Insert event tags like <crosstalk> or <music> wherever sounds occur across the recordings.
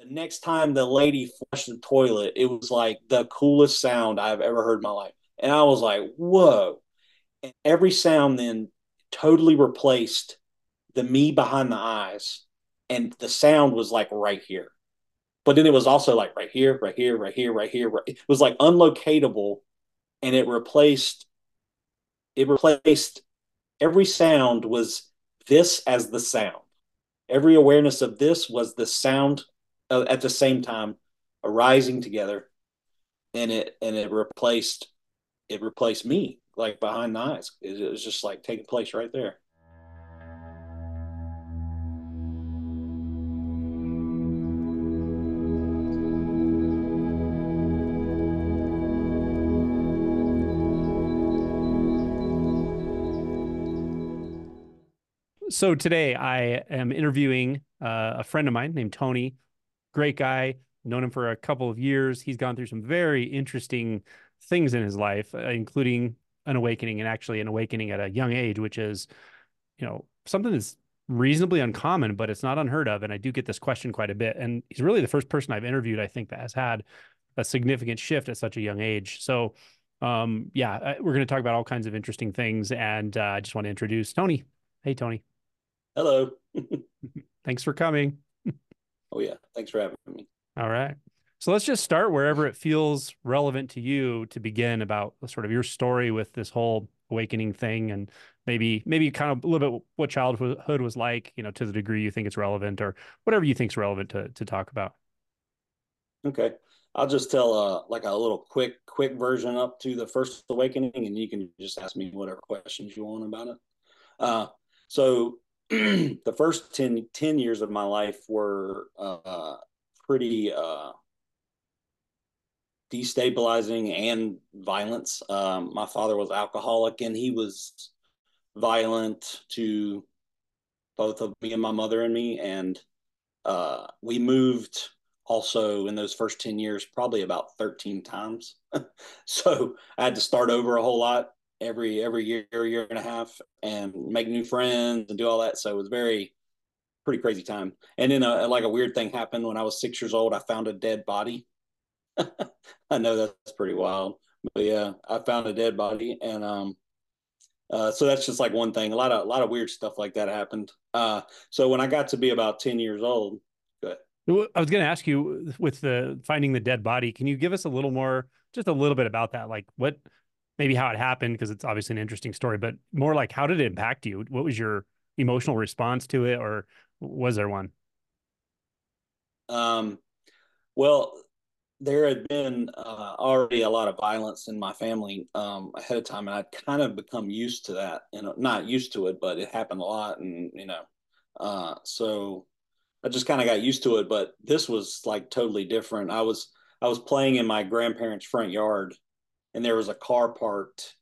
The next time the lady flushed the toilet, it was like the coolest sound I've ever heard in my life. And I was like, whoa. And every sound then totally replaced the me behind the eyes. And the sound was like right here. But then it was also like right here, right here, right here, right here. Right. It was like unlocatable. And it replaced, it replaced every sound was this as the sound. Every awareness of this was the sound uh, at the same time arising together and it and it replaced it replaced me like behind the eyes. It, it was just like taking place right there. So today I am interviewing uh, a friend of mine named Tony. Great guy, known him for a couple of years. He's gone through some very interesting things in his life, uh, including an awakening and actually an awakening at a young age, which is, you know, something that's reasonably uncommon, but it's not unheard of. And I do get this question quite a bit. And he's really the first person I've interviewed, I think, that has had a significant shift at such a young age. So, um, yeah, we're going to talk about all kinds of interesting things. And uh, I just want to introduce Tony. Hey, Tony. Hello. <laughs> Thanks for coming. Oh, yeah. Thanks for having me. All right. So let's just start wherever it feels relevant to you to begin about sort of your story with this whole awakening thing and maybe maybe kind of a little bit what childhood was like, you know, to the degree you think it's relevant or whatever you think is relevant to to talk about. Okay. I'll just tell uh like a little quick quick version up to the first awakening and you can just ask me whatever questions you want about it. Uh so <clears throat> the first 10, 10 years of my life were uh pretty uh destabilizing and violence. Um, my father was alcoholic and he was violent to both of me and my mother and me. And uh, we moved also in those first 10 years, probably about 13 times. <laughs> so I had to start over a whole lot every every year, year and a half, and make new friends and do all that. So it was very pretty crazy time. And then a, like a weird thing happened when I was six years old. I found a dead body <laughs> I know that's pretty wild, but yeah, I found a dead body, and um, uh, so that's just like one thing. A lot of a lot of weird stuff like that happened. Uh, so when I got to be about ten years old, good. I was going to ask you with the finding the dead body. Can you give us a little more, just a little bit about that? Like what, maybe how it happened, because it's obviously an interesting story, but more like how did it impact you? What was your emotional response to it, or was there one? Um, well, there had been uh, already a lot of violence in my family um, ahead of time, and I'd kind of become used to that. You know, not used to it, but it happened a lot, and you know, uh, so I just kind of got used to it. But this was like totally different. I was I was playing in my grandparents' front yard, and there was a car parked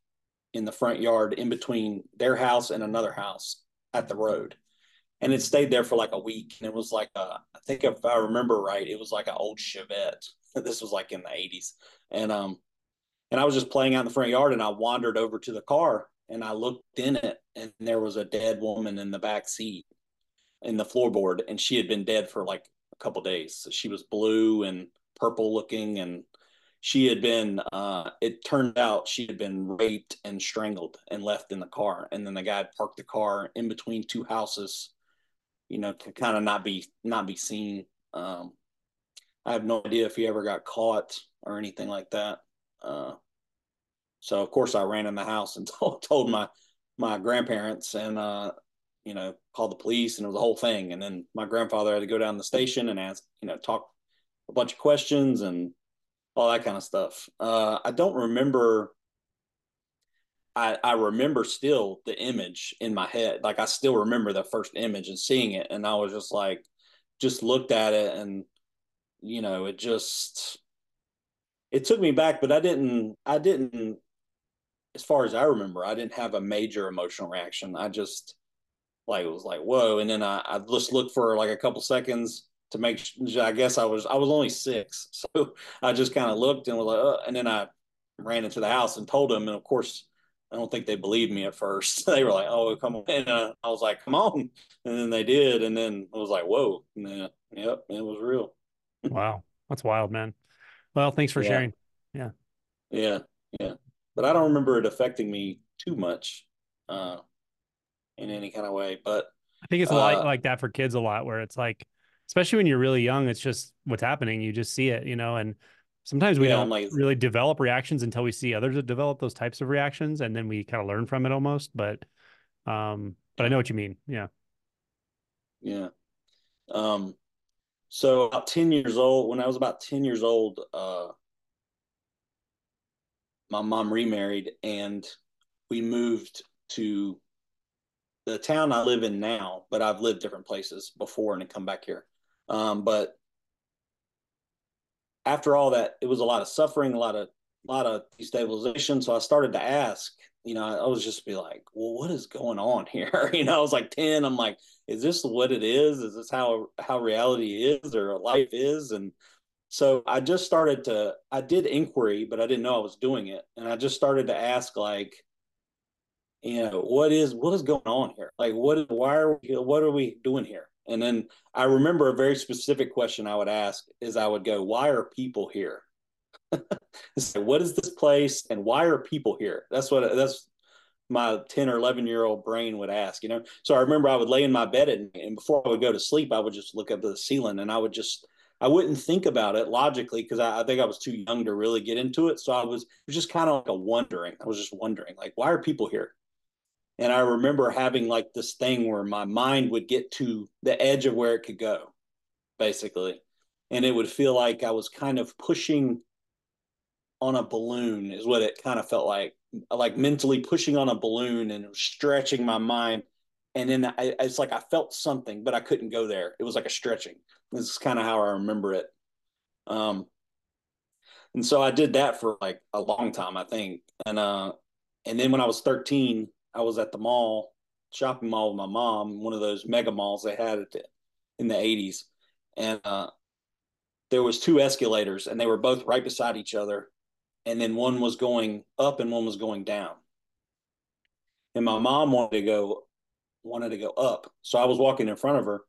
in the front yard in between their house and another house at the road and it stayed there for like a week and it was like a, I think if I remember right, it was like an old Chevette <laughs> this was like in the 80s. And um and I was just playing out in the front yard and I wandered over to the car and I looked in it and there was a dead woman in the back seat in the floorboard and she had been dead for like a couple days. So she was blue and purple looking and she had been uh it turned out she had been raped and strangled and left in the car and then the guy parked the car in between two houses you know to kind of not be not be seen um I have no idea if he ever got caught or anything like that. Uh, so of course I ran in the house and <laughs> told, told my my grandparents and uh, you know called the police and it was a whole thing. And then my grandfather had to go down the station and ask you know talk a bunch of questions and all that kind of stuff. Uh, I don't remember. I, I remember still the image in my head. Like I still remember the first image and seeing it, and I was just like, just looked at it and you know, it just it took me back, but I didn't I didn't as far as I remember, I didn't have a major emotional reaction. I just like it was like whoa, and then I, I just looked for like a couple seconds to make. I guess I was I was only six, <laughs> so I just kind of looked and was like, uh, and then I ran into the house and told them, and of course. I don't think they believed me at first. <laughs> they were like, "Oh, come on!" And uh, I was like, "Come on!" And then they did, and then I was like, "Whoa!" And then, yep, it was real. <laughs> wow, that's wild, man. Well, thanks for yeah. sharing. Yeah. Yeah. Yeah. But I don't remember it affecting me too much uh, in any kind of way. But I think it's a lot uh, like that for kids a lot, where it's like, especially when you're really young, it's just what's happening. You just see it, you know, and sometimes we yeah, don't like, really develop reactions until we see others develop those types of reactions, and then we kind of learn from it almost. But, um, but I know what you mean. Yeah. Yeah. Um, so about 10 years old, when I was about 10 years old, uh, my mom remarried and we moved to the town I live in now, but I've lived different places before and come back here. Um, but after all that, it was a lot of suffering, a lot of a lot of destabilization. So I started to ask, you know, I was just be like, well, what is going on <laughs> here? you know, I was like 10. I'm like, is this what it is? Is this how how reality is or life is? And so I just started to I did inquiry, but I didn't know I was doing it. And I just started to ask like, you know, what is what is going on here? Like what why are we what are we doing here? And then I remember a very specific question I would ask is I would go, why are people here? <laughs> so what is this place and why are people here? That's what that's my 10 or 11 year old brain would ask, you know? So I remember I would lay in my bed and, and before I would go to sleep, I would just look up to the ceiling and I would just, I wouldn't think about it logically because I, I, think I was too young to really get into it. So I was, was just kind of like a wondering. I was just wondering, like, why are people here? And I remember having like this thing where my mind would get to the edge of where it could go, basically. And it would feel like I was kind of pushing on a balloon, is what it kind of felt like, like mentally pushing on a balloon and stretching my mind. And then I, it's like I felt something, but I couldn't go there. It was like a stretching. This is kind of how I remember it. Um, and so I did that for like a long time, I think. And uh, and then when I was 13, I was at the mall, shopping mall with my mom, one of those mega malls they had the, in the 80s. And uh, there was two escalators and they were both right beside each other. And then one was going up and one was going down. And my mom wanted to go wanted to go up. So I was walking in front of her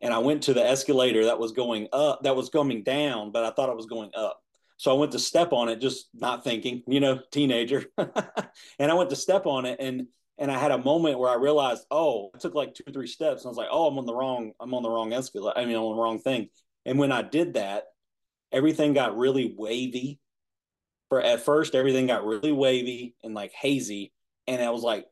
and I went to the escalator that was going up, that was coming down, but I thought it was going up. So I went to step on it, just not thinking, you know, teenager. <laughs> and I went to step on it and and I had a moment where I realized, oh, I took like two or three steps. And I was like, oh, I'm on the wrong, I'm on the wrong escalator. I mean, on the wrong thing. And when I did that, everything got really wavy. For at first, everything got really wavy and like hazy. And I was like,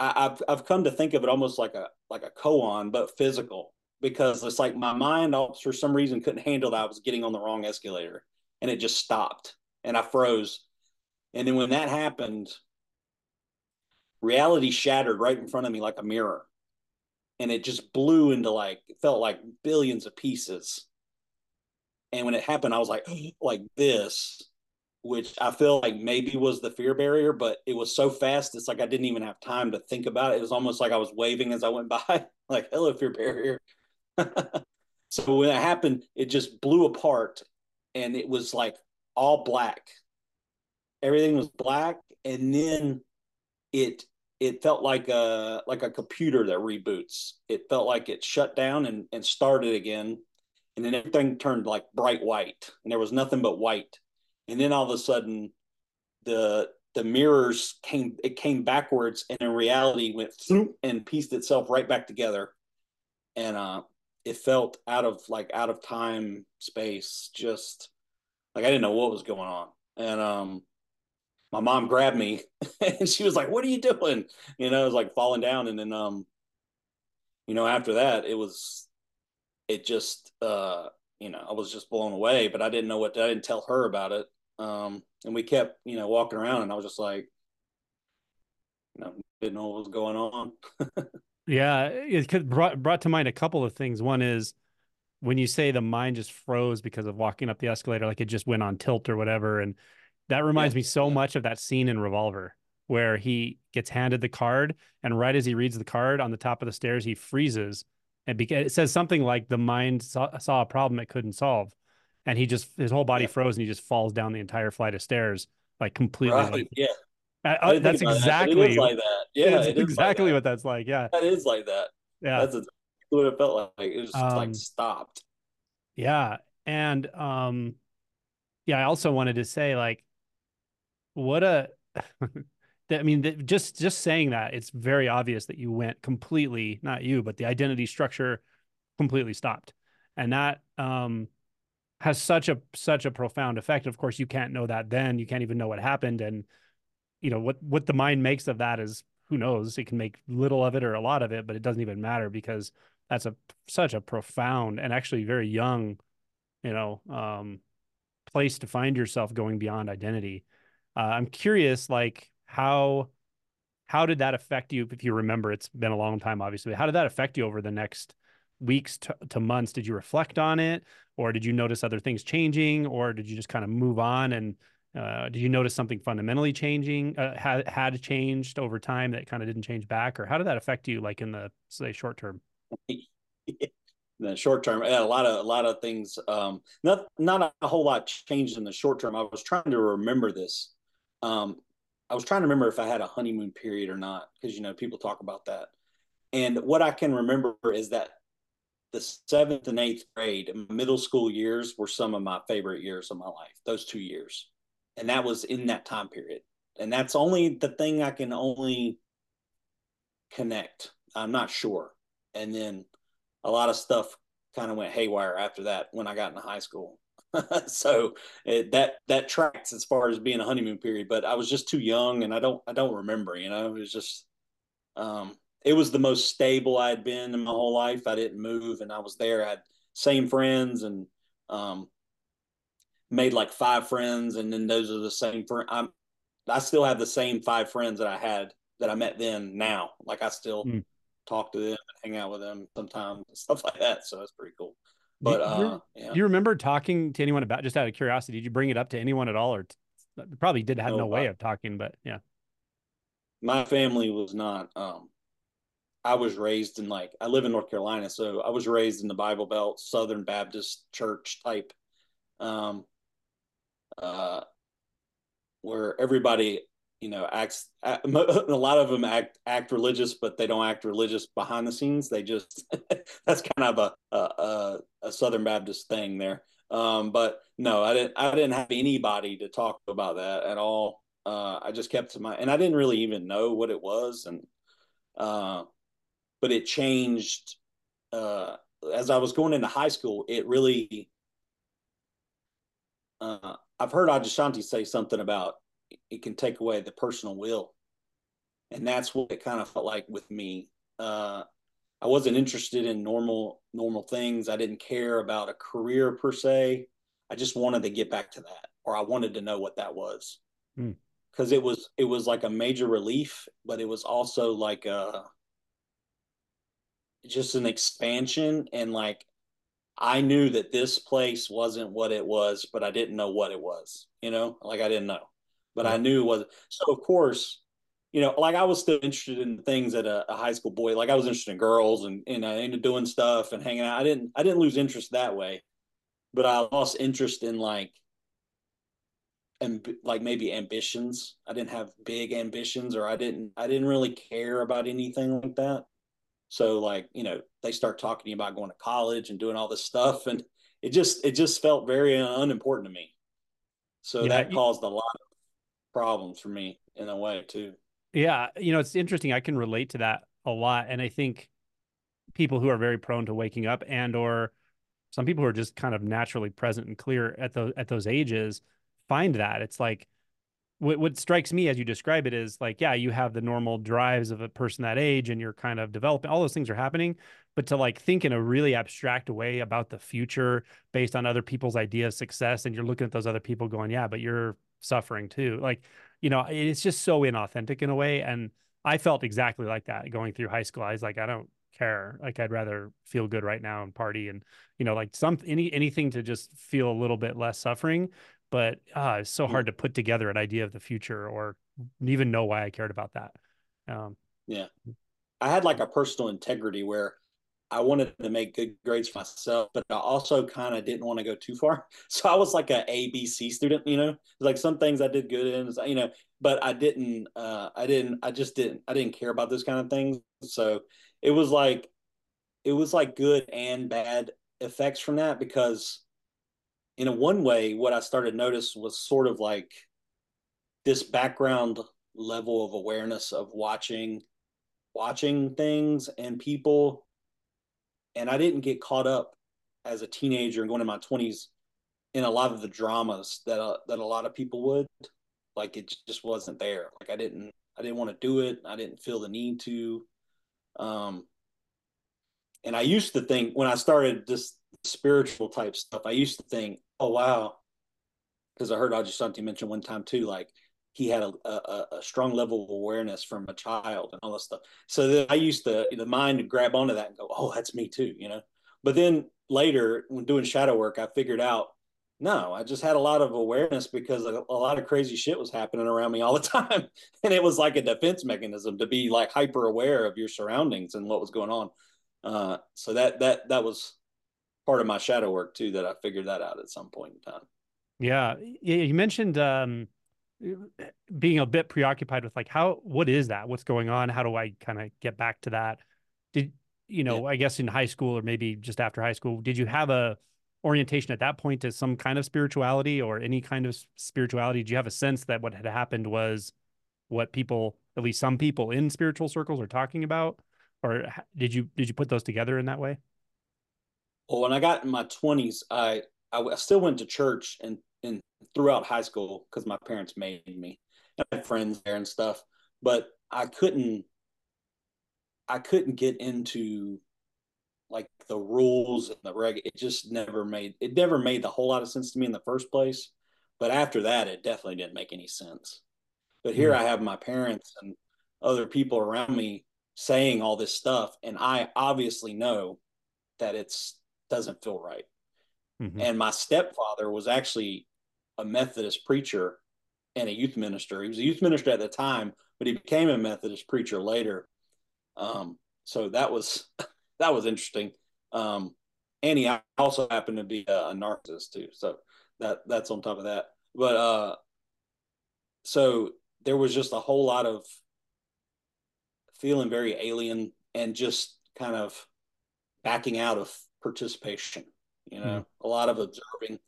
I, have I've come to think of it almost like a like a koan, but physical, because it's like my mind, for some reason, couldn't handle that I was getting on the wrong escalator and it just stopped and I froze. And then when that happened, reality shattered right in front of me like a mirror. And it just blew into like, it felt like billions of pieces. And when it happened, I was like, <gasps> <gasps> like this, which I feel like maybe was the fear barrier, but it was so fast. It's like I didn't even have time to think about it. It was almost like I was waving as I went <laughs> by, like, hello, fear barrier. <laughs> so when it happened, it just blew apart and it was like all black. Everything was black, and then it it felt like a like a computer that reboots. It felt like it shut down and, and started again, and then everything turned like bright white, and there was nothing but white. And then all of a sudden, the the mirrors came it came backwards, and in reality went through and pieced itself right back together. And uh, it felt out of like out of time space just like i didn't know what was going on. And um my mom grabbed me <laughs> and she was like what are you doing? You know it was like falling down. And then um you know after that it was it just uh you know i was just blown away but i didn't know what i didn't tell her about it. Um and we kept you know walking around and i was just like you know didn't know what was going on <laughs> Yeah, it could brought brought to mind a couple of things. One is when you say the mind just froze because of walking up the escalator, like it just went on tilt or whatever. And that reminds yeah. me so much of that scene in Revolver where he gets handed the card, and right as he reads the card on the top of the stairs, he freezes. And it says something like the mind saw, saw a problem it couldn't solve, and he just his whole body yeah. froze and he just falls down the entire flight of stairs, like completely. Right. Like, yeah. Uh, that's exactly that. like that. Yeah, it's exactly like what that's like. Yeah, that is like that. Yeah, that's what it felt like. It just um, like stopped. Yeah. And um yeah, I also wanted to say like what a <laughs> I mean just just saying that it's very obvious that you went completely not you but the identity structure completely stopped. And that um has such a such a profound effect. Of course, you can't know that then. You can't even know what happened and you know what what the mind makes of that is who knows. It can make little of it or a lot of it, but it doesn't even matter because that's a such a profound and actually very young, you know, um, place to find yourself going beyond identity. Uh, I'm curious, like how how did that affect you? If you remember, it's been a long time, obviously. How did that affect you over the next weeks to, to months? Did you reflect on it, or did you notice other things changing, or did you just kind of move on and uh, did you notice something fundamentally changing uh, had had changed over time that kind of didn't change back, or how did that affect you, like in the say short term? <laughs> the short term, a lot of a lot of things. Um, not not a whole lot changed in the short term. I was trying to remember this. Um, I was trying to remember if I had a honeymoon period or not, because you know people talk about that. And what I can remember is that the seventh and eighth grade, middle school years, were some of my favorite years of my life. Those two years and that was in that time period. And that's only the thing i can only connect. I'm not sure. And then a lot of stuff kind of went haywire after that when i got into high school. <laughs> So it, that that tracks as far as being a honeymoon period but i was just too young and i don't i don't remember you know it was just um it was the most stable i had been in my whole life. I didn't move and i was there. I had same friends and um made like five friends, and then those are the same friends. I'm I still have the same five friends that I had that I met then now. Like I still mm. talk to them and hang out with them sometimes and stuff like that. So that's pretty cool. But do you, uh, yeah. do you remember talking to anyone about just out of curiosity? Did you bring it up to anyone at all, or t- probably did have no, no way of talking? But yeah, my family was not. um I was raised in like I live in North Carolina, so I was raised in the Bible Belt Southern Baptist Church type um, uh, where everybody you know acts <laughs> a lot of them act act religious but they don't act religious behind the scenes. They just <laughs> that's kind of a a, a southern baptist thing there. Um, but no i didn't i didn't have anybody to talk about that at all. Uh, i just kept to my and i didn't really even know what it was. And uh, but it changed uh, as i was going into high school it really uh, I've heard Adyashanti say something about it can take away the personal will. And that's what it kind of felt like with me. Uh, I wasn't interested in normal normal things. I didn't care about a career per se. I just wanted to get back to that, or I wanted to know what that was, because mm. it was it was like a major relief, but it was also like a just an expansion and like I knew that this place wasn't what it was, but I didn't know what it was. You know, like I didn't know, but I knew it was. So of course, you know, like I was still interested in things that a, a high school boy, like I was interested in girls and and know into doing stuff and hanging out. I didn't I didn't lose interest that way, but I lost interest in like and like maybe ambitions. I didn't have big ambitions, or I didn't I didn't really care about anything like that. So like, you know, they start talking to you about going to college and doing all this stuff. And it just, it just felt very unimportant to me. So yeah, that you, caused a lot of problems for me in a way too. Yeah. You know, it's interesting. I can relate to that a lot. And I think people who are very prone to waking up and, or some people who are just kind of naturally present and clear at those, at those ages find that it's like, what, what strikes me as you describe it is like, yeah, you have the normal drives of a person that age and you're kind of developing, all those things are happening. But to like think in a really abstract way about the future based on other people's idea of success, and you're looking at those other people going, yeah, but you're suffering too. Like, you know, it's just so inauthentic in a way. And I felt exactly like that going through high school. I was like, I don't care. Like I'd rather feel good right now and party and you know, like some any anything to just feel a little bit less suffering but uh, it's so hard to put together an idea of the future or even know why I cared about that. Um, yeah, I had like a personal integrity where I wanted to make good grades for myself, but I also kind of didn't want to go too far. <laughs> So I was like a A B C student, you know, like some things I did good in, you know, but I didn't, uh, I didn't, I just didn't, I didn't care about those kind of things. So it was like, it was like good and bad effects from that because in a one way what i started to notice was sort of like this background level of awareness of watching watching things and people. And i didn't get caught up as a teenager and going in my 20s in a lot of the dramas that uh, that a lot of people would. Like it just wasn't there. Like i didn't i didn't want to do it. I didn't feel the need to. Um and i used to think when i started this spiritual type stuff i used to think oh wow because i heard Adyashanti mention one time too like he had a, a, a, strong level of awareness from a child and all this stuff so then i used to the mind to grab onto that and go oh that's me too you know but then later when doing shadow work i figured out no, I just had a lot of awareness because a, a, lot of crazy shit was happening around me all the <laughs> time. And it was like a defense mechanism to be like hyper aware of your surroundings and what was going on. Uh, so that, that, that was part of my shadow work too, that I figured that out at some point in time. Yeah. Yeah. You mentioned, um, being a bit preoccupied with like, how, what is that? What's going on? How do I kind of get back to that? Did, you know, yeah. I guess in high school or maybe just after high school, did you have a, orientation at that point to some kind of spirituality or any kind of spirituality? Do you have a sense that what had happened was what people, at least some people in spiritual circles, are talking about, or did you did you put those together in that way? Well, when I got in my twenties, I I still went to church and and throughout high school because my parents made me. I had friends there and stuff, but I couldn't I couldn't get into like the rules and the reg it just never made it never made a whole lot of sense to me in the first place but after that it definitely didn't make any sense but here mm-hmm. i have my parents and other people around me saying all this stuff and i obviously know that it's doesn't feel right mm-hmm. and my stepfather was actually a methodist preacher and a youth minister he was a youth minister at the time but he became a methodist preacher later um, so that was <laughs> that was interesting. Um, and he also happened to be a, a, narcissist too, so that that's on top of that. But uh, so there was just a whole lot of feeling very alien and just kind of backing out of participation. You know, mm. a lot of observing.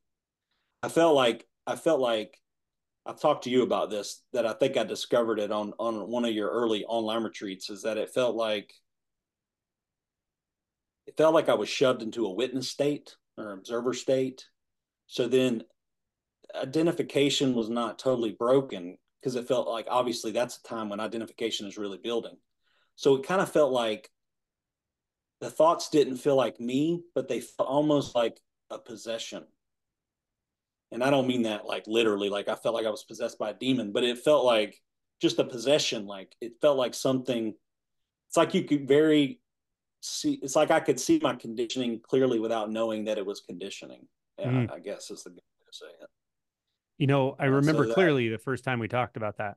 I felt like I felt like I've talked to you about this that I think I discovered it on on one of your early online retreats is that it felt like it felt like I was shoved into a witness state or observer state. So then identification was not totally broken because it felt like obviously that's a time when identification is really building. So it kind of felt like the thoughts didn't feel like me, but they felt almost like a possession. And I don't mean that like literally, like I felt like I was possessed by a demon, but it felt like just a possession. Like it felt like something, it's like you could very see it's like I could see my conditioning clearly without knowing that it was conditioning. Yeah, mm. I, I, guess is the good way to say it. You know, I remember so clearly the first time we talked about that.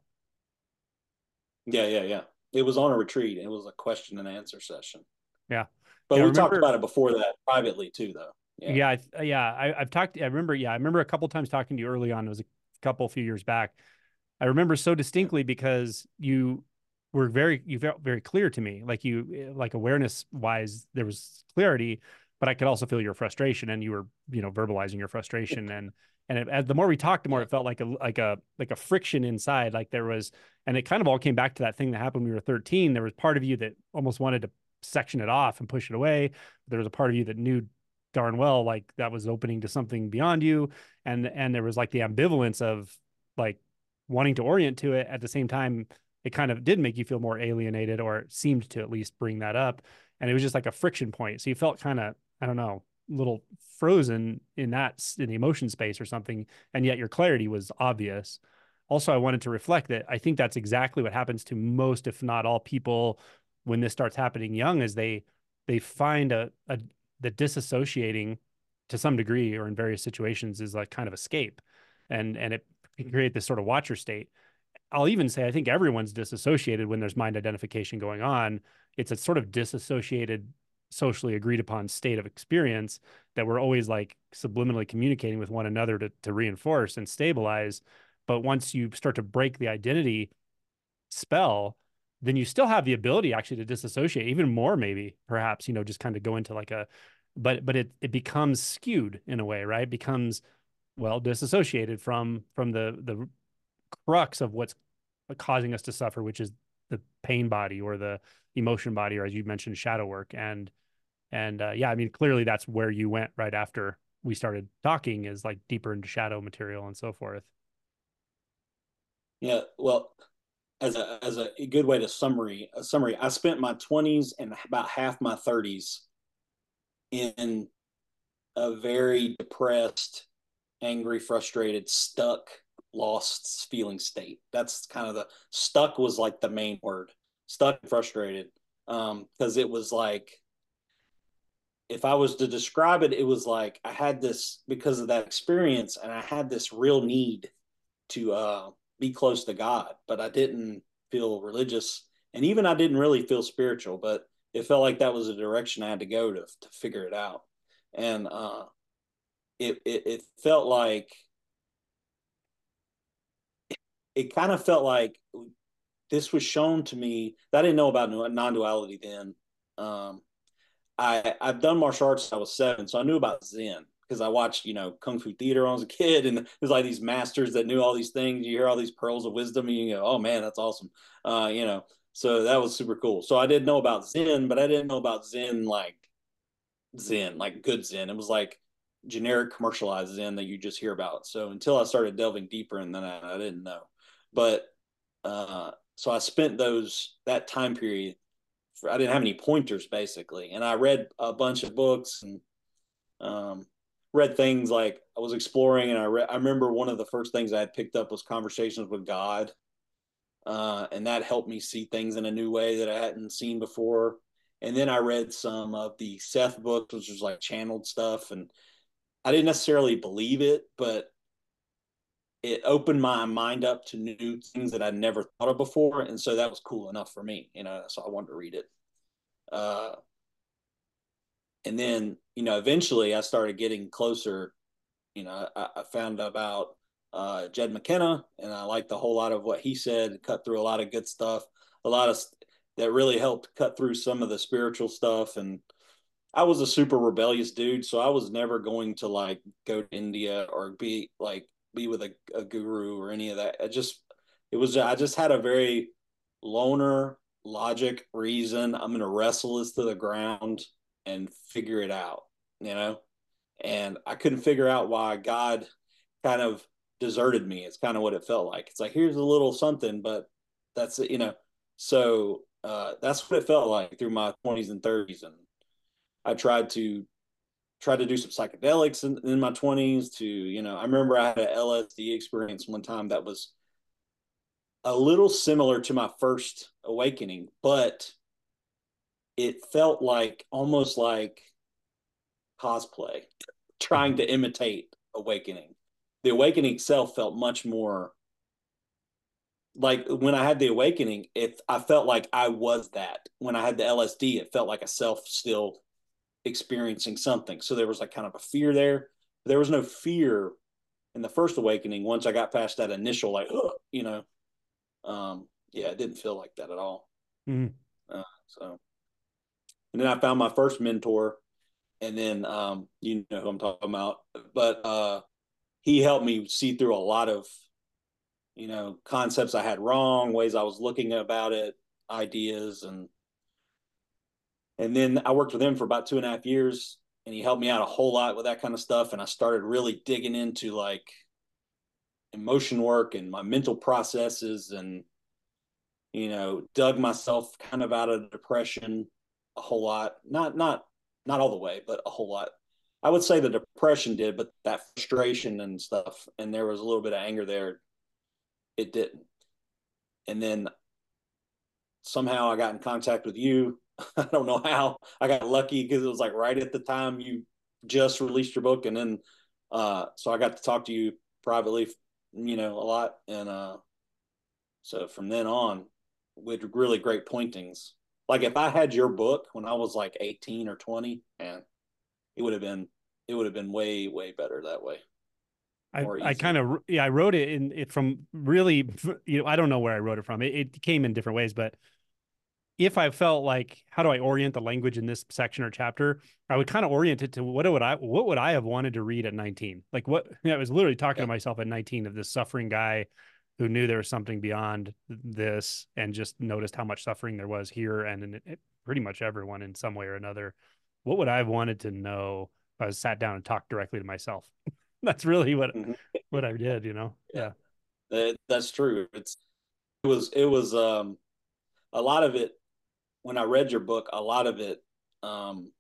Yeah, yeah, yeah. It was on a retreat. It was a question and answer session. Yeah. But yeah, we remember, talked about it before that privately too, though. Yeah, yeah, I, yeah. I, have talked. I remember. Yeah, I remember a couple times talking to you early on. It was a couple few years back. I remember so distinctly because you were very you felt very clear to me like you like awareness wise there was clarity but i could also feel your frustration and you were you know verbalizing your frustration and and it, as the more we talked the more it felt like a like a like a friction inside like there was and it kind of all came back to that thing that happened when we were 13 there was part of you that almost wanted to section it off and push it away. There was a part of you that knew darn well like that was opening to something beyond you. And and there was like the ambivalence of like wanting to orient to it. At the same time it kind of did make you feel more alienated or seemed to at least bring that up. And it was just like a friction point. So you felt kind of i don't know little frozen in that in the emotion space or something and yet your clarity was obvious. Also i wanted to reflect that i think that's exactly what happens to most if not all people when this starts happening young is they they find a, a the disassociating to some degree or in various situations is like kind of escape. And and it can create this sort of watcher state. I'll even say I think everyone's disassociated when there's mind identification going on. It's a sort of disassociated, socially agreed upon state of experience that we're always like subliminally communicating with one another to, to reinforce and stabilize. But once you start to break the identity spell, then you still have the ability actually to disassociate even more, maybe perhaps, you know, just kind of go into like a but but it it becomes skewed in a way, right? It becomes well disassociated from from the the crux of what's causing us to suffer, which is the pain body or the emotion body, or as you mentioned, shadow work. And and uh, yeah, I mean, clearly that's where you went right after we started talking is like deeper into shadow material and so forth. Yeah, well, as a as a good way to summary a summary, I spent my twenties and about half my thirties in a very depressed, angry, frustrated, stuck, lost feeling state. That's kind of the stuck was like the main word. Stuck and frustrated. Um, because it was like if I was to describe it, it was like I had this because of that experience, and I had this real need to uh, be close to God, but I didn't feel religious, and even I didn't really feel spiritual. But it felt like that was a direction I had to go to to figure it out, and uh, it, it it felt like it kind of felt like this was shown to me. I didn't know about non-duality then. Um, I I've done martial arts since I was seven, so I knew about Zen because I watched you know kung fu theater when I was a kid, and <laughs> there's like these masters that knew all these things. You hear all these pearls of wisdom, and you go, "Oh man, that's awesome!" Uh, you know, so that was super cool. So I didn't know about Zen, but I didn't know about Zen like Zen, like good Zen. It was like generic commercialized Zen that you just hear about. So until I started delving deeper, and then I, I didn't know. But uh, so I spent those that time period For, I didn't have any pointers basically, and I read a bunch of books and um, read things like I was exploring, and I read. I remember one of the first things I had picked up was conversations with God, uh, and that helped me see things in a new way that I hadn't seen before. And then I read some of the Seth books, which was like channeled stuff, and I didn't necessarily believe it, but it opened my mind up to new things that I'd never thought of before, and so that was cool enough for me, you know. So I wanted to read it. Uh, and then, you know, eventually I started getting closer. You know, I, I found about uh, Jed McKenna, and I liked a whole lot of what he said. Cut through a lot of good stuff, a lot of that really helped cut through some of the spiritual stuff. And I was a super rebellious dude, so I was never going to like go to India or be like be with a, a guru or any of that. I just it was I just had a very loner logic reason. I'm gonna wrestle this to the ground and figure it out, you know? And I couldn't figure out why God kind of deserted me. It's kind of what it felt like. It's like here's a little something, but that's it, you know. So uh, that's what it felt like through my 20s and 30s, and I tried to tried to do some psychedelics in, in my 20s to you know i remember i had an lsd experience one time that was a little similar to my first awakening but it felt like almost like cosplay trying to imitate awakening. The awakening itself felt much more like when i had the awakening it i felt like i was that. When i had the lsd it felt like a self still experiencing something. So there was like kind of a fear there. There was no fear in the first awakening once I got past that initial like, you know, um, yeah, it didn't feel like that at all. Mm-hmm. Uh, so, and then I found my first mentor, and then um, you know who I'm talking about, but uh, he helped me see through a lot of, you know, concepts I had wrong, ways I was looking about it, ideas, and and then I worked with him for about two and a half years, and he helped me out a whole lot with that kind of stuff. And I started really digging into like emotion work and my mental processes, and you know, dug myself kind of out of depression a whole lot. Not not not all the way, but a whole lot. I would say the depression did, but that frustration and stuff, and there was a little bit of anger there. It didn't. And then somehow I got in contact with you <laughs> I don't know how I got lucky because it was like right at the time you just released your book, and then uh, so I got to talk to you privately, you know, a lot, and uh, so from then on, with really great pointings. Like if I had your book when I was like eighteen or twenty, man, it would have been it would have been way way better that way. I, I kind of yeah I wrote it in it from really <laughs> you know I don't know where I wrote it from it, it came in different ways but if I felt like how do I orient the language in this section or chapter, I would kind of orient it to what would I what would I have wanted to read at 19? Like what you know, I was literally talking yeah. to myself at 19 of this suffering guy who knew there was something beyond this and just noticed how much suffering there was here and in it, pretty much everyone in some way or another. What would I have wanted to know if I was sat down and talked directly to myself? <laughs> that's really what mm-hmm. what I did, you know. Yeah. yeah. That's true. It's it was it was um a lot of it when I read your book, a lot of it, um,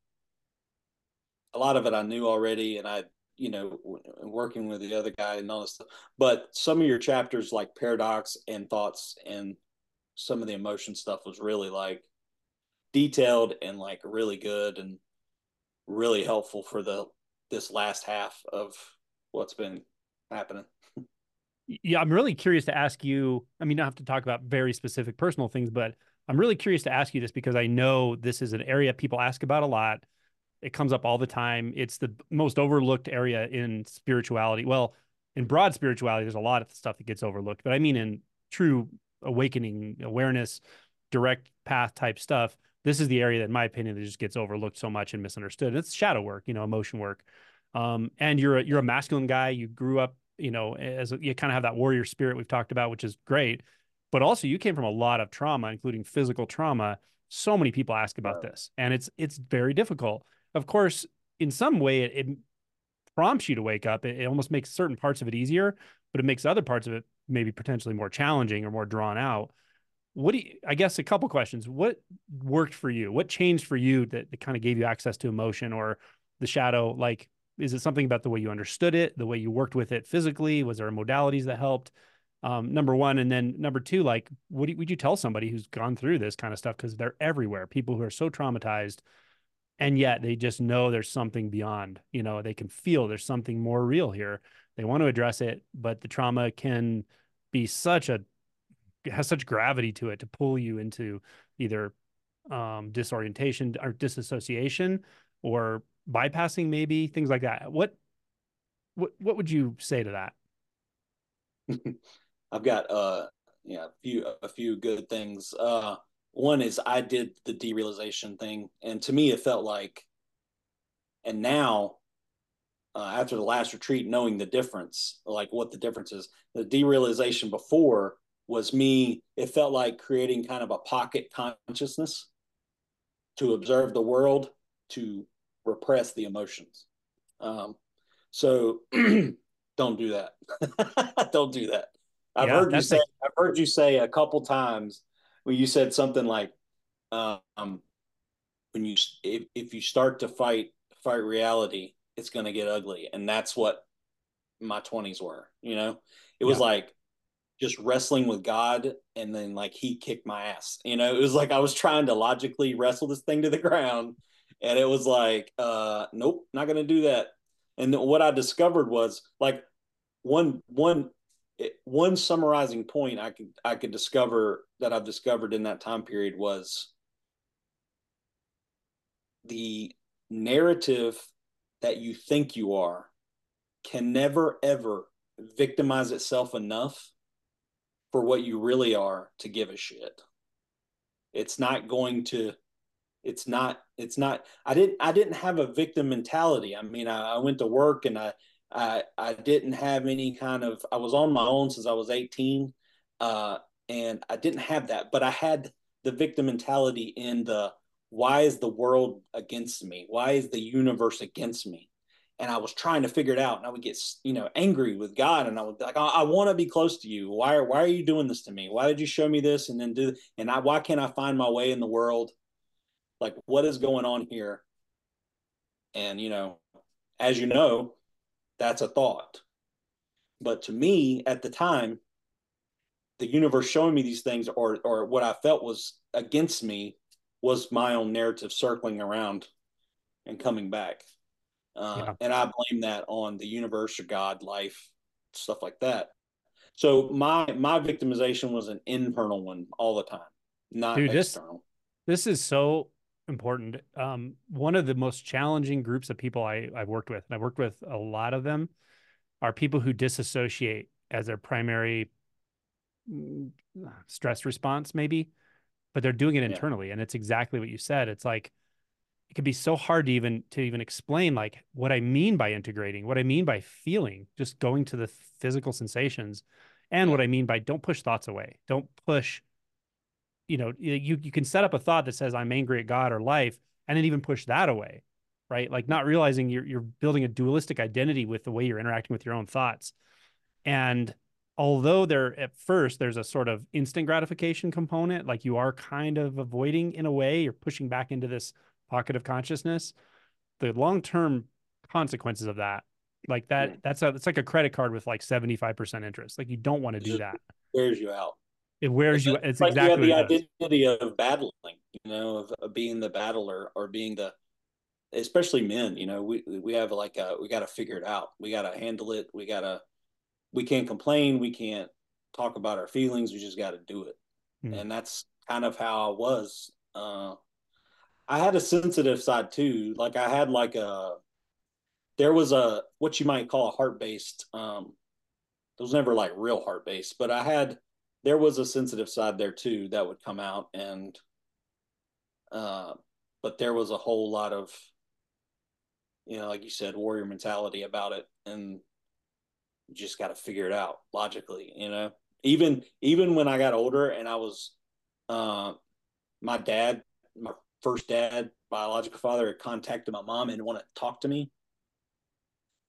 a lot of it I knew already, and I, you know, working with the other guy and all this stuff. But some of your chapters, like paradox and thoughts, and some of the emotion stuff, was really like detailed and like really good and really helpful for the this last half of what's been happening. Yeah, I'm really curious to ask you. I mean, I have to talk about very specific personal things, but I'm really curious to ask you this because I know this is an area people ask about a lot. It comes up all the time. It's the most overlooked area in spirituality. Well, in broad spirituality, there's a lot of stuff that gets overlooked, but I mean in true awakening, awareness, direct path type stuff. This is the area that, in my opinion, that just gets overlooked so much and misunderstood. It's shadow work, you know, emotion work. Um, and you're a, you're a masculine guy. You grew up, you know, as a, you kind of have that warrior spirit we've talked about, which is great but also you came from a lot of trauma including physical trauma. So many people ask about this and it's it's very difficult. Of course in some way it, it prompts you to wake up. It, it, almost makes certain parts of it easier but it makes other parts of it maybe potentially more challenging or more drawn out. What do you i guess a couple questions. What worked for you? What changed for you that, that kind of gave you access to emotion or the shadow? Like is it something about the way you understood it the way you worked with it physically? Was there modalities that helped um, number one. And then number two like what would you tell somebody who's gone through this kind of stuff? Because they're everywhere people who are so traumatized and yet they just know there's something beyond you know they can feel there's something more real here. They want to address it but the trauma can be such a has such gravity to it to pull you into either um, disorientation or disassociation or bypassing maybe things like that. What what what would you say to that <laughs> I've got uh yeah a few a few good things. Uh, one is I did the derealization thing, and to me it felt like, and now. Uh, after the last retreat, knowing the difference, like what the difference is, the derealization before was me. It felt like creating kind of a pocket consciousness to observe the world, to repress the emotions. Um, so <clears throat> don't do that. <laughs> don't do that. I've yeah, heard you say. A- I've heard you say a couple times when you said something like, um, "When you if, if you start to fight fight reality, it's going to get ugly," and that's what my twenties were. You know, it was yeah. like just wrestling with God, and then like He kicked my ass. You know, it was like I was trying to logically wrestle this thing to the <laughs> ground, and it was like, uh, nope, not going to do that. And what I discovered was like one one one summarizing point I could I could discover that I've discovered in that time period was the narrative that you think you are can never ever victimize itself enough for what you really are to give a shit. It's not going to it's not it's not I didn't I didn't have a victim mentality. I mean I, I went to work and I I I didn't have any kind of I was on my own since I was 18 uh, and I didn't have that but I had the victim mentality in the why is the world against me? Why is the universe against me? And I was trying to figure it out and I would get you know angry with God and I would like I, I want to be close to you. Why why are you doing this to me? Why did you show me this and then do and I why can't I find my way in the world? Like what is going on here? And you know as you know that's a thought. But to me, at the time, the universe showing me these things or or what I felt was against me was my own narrative circling around and coming back. Uh, yeah. And I blame that on the universe or God, life, stuff like that. So my my victimization was an internal one all the time, not Dude, external. This, this is so important. Um, one of the most challenging groups of people I, I've worked with, and I've worked with a lot of them, are people who disassociate as their primary mm, stress response, maybe. but they're doing it internally. Yeah. And it's exactly what you said. It's like, it can be so hard to even to even explain like what I mean by integrating, what I mean by feeling, just going to the physical sensations, and what I mean by don't push thoughts away. Don't push. You know, you you can set up a thought that says I'm angry at God or life, and then even push that away, right? Like not realizing you're you're building a dualistic identity with the way you're interacting with your own thoughts, and although there at first there's a sort of instant gratification component like you are kind of avoiding in a way you're pushing back into this pocket of consciousness the long-term consequences of that like that that's a it's like a credit card with like 75% interest. Like you don't want to do that. wears you out it wears you it's like exactly you have the identity of battling you know of, of, being the battler or being the especially men you know we we have like a, we got to figure it out. We got to handle it. We got to we can't complain. We can't talk about our feelings. We just got to do it. Mm. and that's kind of how i was uh I had a sensitive side too. Like I had like a there was a what you might call a heart based um it was never like real heart based, but I had there was a sensitive side there too that would come out and uh but there was a whole lot of you know, like you said, warrior mentality about it and you just got to figure it out logically, you know. Even even when I got older and I was uh my dad my first dad, biological father, had contacted my mom and want to talk to me.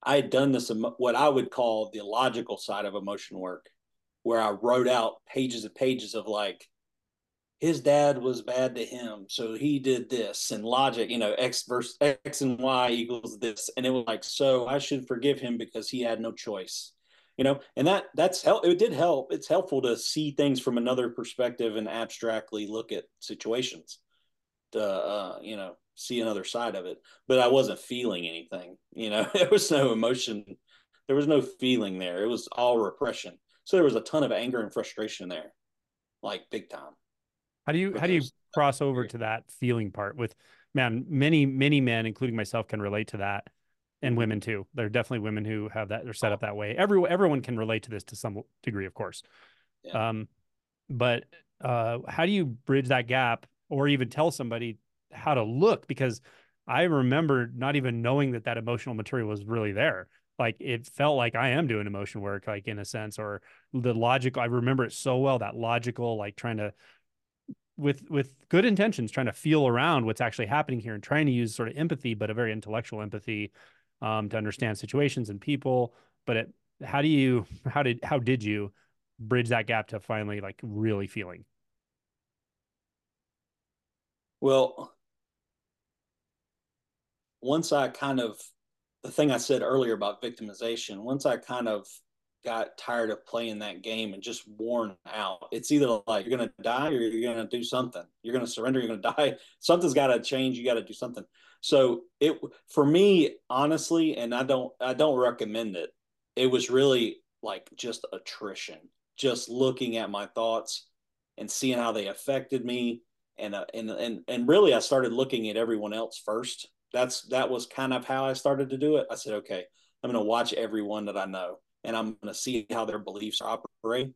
I had done this, what I would call the logical side of emotion work, where I wrote out pages and pages of like, his dad was bad to him, so he did this, and logic, you know, X versus X and Y equals this, and it was like, so I should forgive him because he had no choice, you know, and that that's help. It did help. It's helpful to see things from another perspective and abstractly look at situations to uh, you know see another side of it but i wasn't feeling anything you know <laughs> there was no emotion there was no feeling there it was all repression so there was a ton of anger and frustration there like big time. How do you how do you cross over to that feeling part with man many many men including myself can relate to that and women too. There are definitely women who have that they're set up that way. Everyone everyone can relate to this to some degree of course. Yeah. um but uh how do you bridge that gap or even tell somebody how to look? Because I remember not even knowing that that emotional material was really there. Like it felt like I am doing emotion work, like in a sense, or the logical. I remember it so well that logical, like trying to, with with good intentions, trying to feel around what's actually happening here and trying to use sort of empathy, but a very intellectual empathy, um, to understand situations and people. But it, how do you, how did, how did you bridge that gap to finally like really feeling? Well, once I kind of, the thing I said earlier about victimization, once I kind of got tired of playing that game and just worn out, it's either like you're to die or you're to do something. You're to surrender, you're to <laughs> die. Something's got to change. You got to do something. So it, for me, honestly, and I don't, I don't recommend it. It was really like just attrition, just looking at my thoughts and seeing how they affected me and uh, and and and really I started looking at everyone else first. That's that was kind of how I started to do it. I said, okay, I'm going to watch everyone that I know, and I'm going to see how their beliefs operate,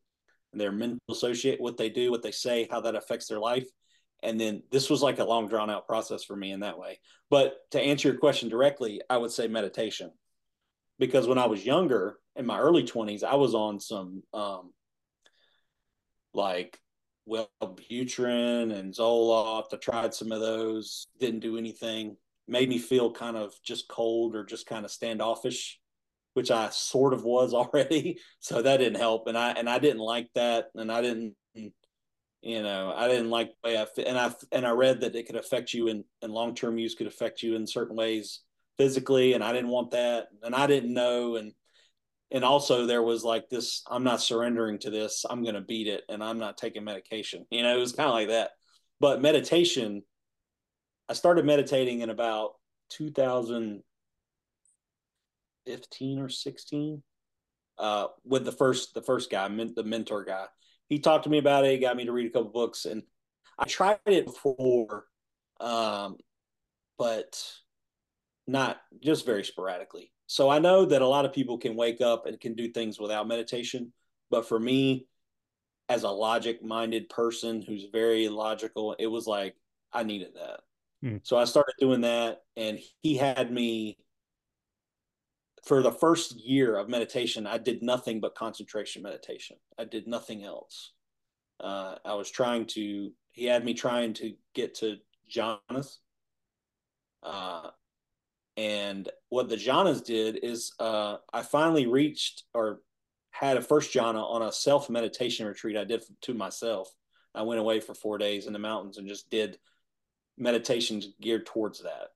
and their mental associate, what they do, what they say, how that affects their life. And then this was like a long drawn out process for me in that way. But to answer your question directly, I would say meditation, because when I was younger, in my early 20s, I was on some um, like Wellbutrin and Zoloft. I tried some of those, didn't do anything. Made me feel kind of just cold or just kind of standoffish, which I sort of was <laughs> already. So that didn't help, and I and I didn't like that, and I didn't, you know, I didn't like the way I and I and I read that it could affect you in and long term use could affect you in certain ways physically, and I didn't want that, and I didn't know, and and also there was like this i'm not surrendering to this. I'm going to beat it and i'm not taking medication. You know it was kind of like that. But meditation i started meditating in about 2015 or 16 uh, with the first the first guy the mentor guy he talked to me about it he got me to read a couple books and i tried it before um, but not just very sporadically so I know that a lot of people can wake up and can do things without meditation, but for me, as a logic minded person who's very logical, it was like I needed that. Hmm. So I started doing that, and he had me for the first year of meditation. I did nothing but concentration meditation. I did nothing else. Uh, I was trying to. He had me trying to get to jhanas. Uh, and what the jhanas did is uh, I finally reached or had a first jhana on a self meditation retreat I did to myself. I went away for four days in the mountains and just did meditations geared towards that.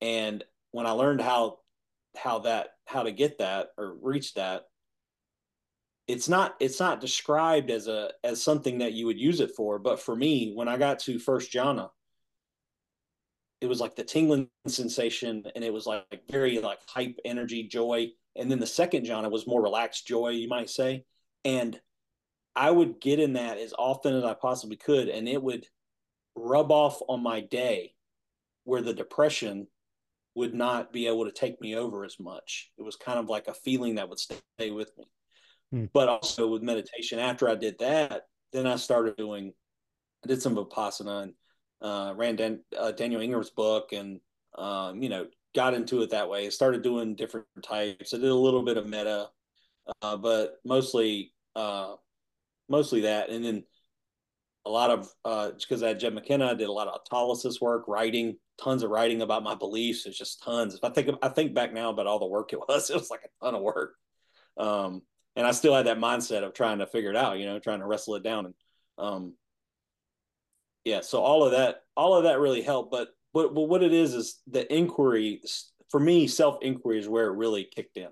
And when I learned how how that how to get that or reach that, it's not it's not described as a as something that you would use it for. But for me, when I got to first jhana, it was like the tingling sensation and it was like very like hype energy joy and then the second jhana was more relaxed joy you might say and i would get in that as often as i possibly could and it would rub off on my day where the depression would not be able to take me over as much it was kind of like a feeling that would stay with me hmm. but also with meditation after i did that then i started doing i did some vipassana and uh, ran Dan, uh, Daniel Ingram's book and, um, you know, got into it that way. Started doing different types. I did a little bit of metta, uh, but mostly, uh, mostly that. And then a lot of, uh, because I had Jed McKenna, I did a lot of autolysis work, writing, tons of writing about my beliefs. It's just tons. If I think, I think back now about all the work it <laughs> was, it was like a ton of work. Um, and I still had that mindset of trying to figure it out, you know, trying to wrestle it down. And, um, yeah so all of that all of that really helped but but, but what it is is the inquiry for me self inquiry is where it really kicked in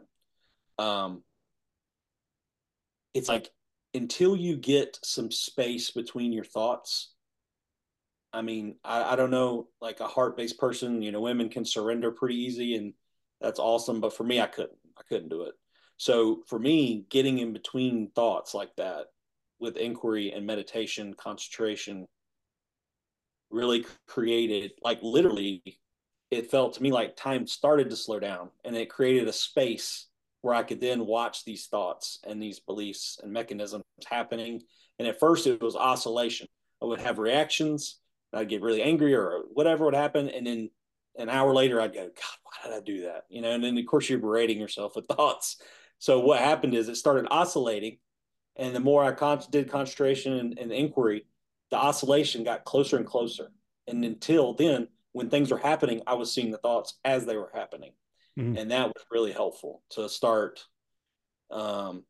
um it's like until you get some space between your thoughts i mean i, I don't know like a heart-based person you know women can surrender pretty easy and that's awesome but for me i couldn't i couldn't do it. So for me getting in between thoughts like that with inquiry and meditation concentration really created like literally it felt to me like time started to slow down and it created a space where I could then watch these thoughts and these beliefs and mechanisms happening. And at first it was oscillation. I would have reactions, I'd get really angry or whatever would happen. And then an hour later I'd go, God, why did I do that? You know, and then of course you're berating yourself with <laughs> thoughts. So what happened is it started oscillating. And the more I con- did concentration and, and inquiry, the oscillation got closer and closer. And until then, when things were happening, I was seeing the thoughts as they were happening. Mm-hmm. And that was really helpful to start, um,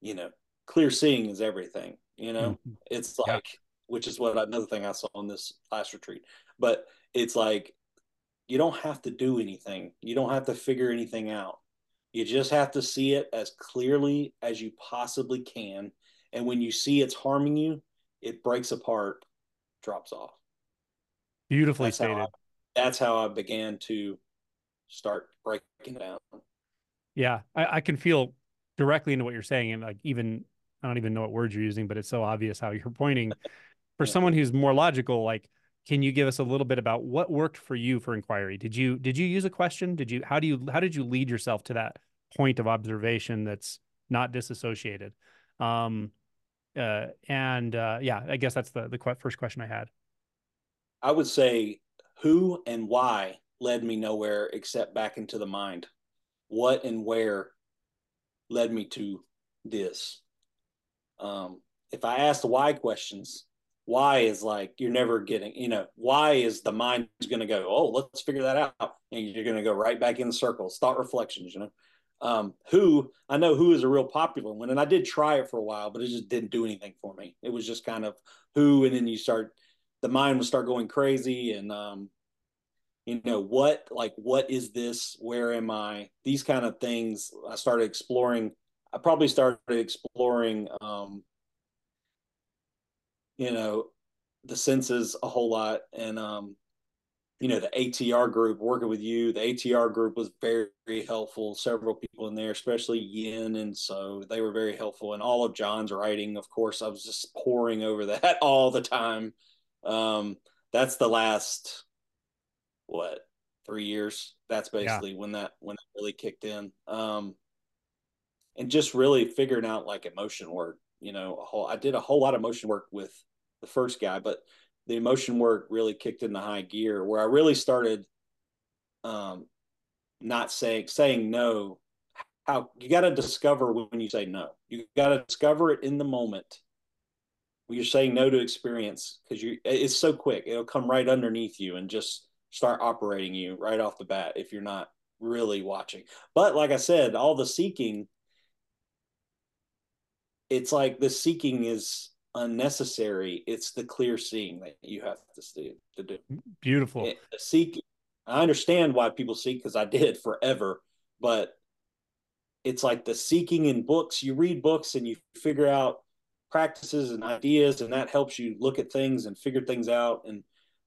you know, clear seeing is everything, you know, mm-hmm. it's like, yeah. which is what another thing I saw on this last retreat, but it's like, you don't have to do anything. You don't have to figure anything out. You just have to see it as clearly as you possibly can. And when you see it's harming you, it breaks apart, drops off. Beautifully that's stated. How I, that's how I began to start breaking down. Yeah, I, I can feel directly into what you're saying, and like even I don't even know what words you're using, but it's so obvious how you're pointing. <laughs> For someone who's more logical, like, can you give us a little bit about what worked for you for inquiry? Did you did you use a question? Did you how do you how did you lead yourself to that point of observation that's not disassociated? Um, uh, and uh, yeah, I guess that's the the first question I had. I would say who and why led me nowhere except back into the mind. What and where led me to this. Um, if I ask the why questions, why is like you're never getting, you know, why is the mind going to go, oh, let's figure that out, and you're going to go right back in circles, thought reflections, you know. Um, who I know who is a real popular one, and I did try it for a while, but it just didn't do anything for me. It was just kind of who, and then you start the mind would start going crazy, and um, you know what, like what is this? Where am I? These kind of things. I started exploring. I probably started exploring, um, you know, the senses a whole lot, and um, you know the ATR group working with you. The ATR group was very, very helpful. Several people in there, especially Yin, and so they were very helpful. And all of John's writing, of course, I was just pouring over <laughs> that all the time. Um, that's the last what three years. That's basically yeah. when that when it really kicked in. Um, and just really figuring out like emotion work. you know, a whole, I did a whole lot of motion work with the first guy, but the emotion work really kicked into high gear where I really started um, not saying saying no. How you got to discover when you say no. You got to discover it in the moment. When you're saying no to experience because you it's so quick. It'll come right underneath you and just start operating you right off the bat if you're not really watching. But like I said, all the seeking, it's like the seeking is unnecessary. It's the clear seeing that you have to, see, to do. Beautiful. It, seek. I understand why people seek because I did <laughs> forever, but it's like the seeking in books. You read books and you figure out practices and ideas, and that helps you look at things and figure things out. And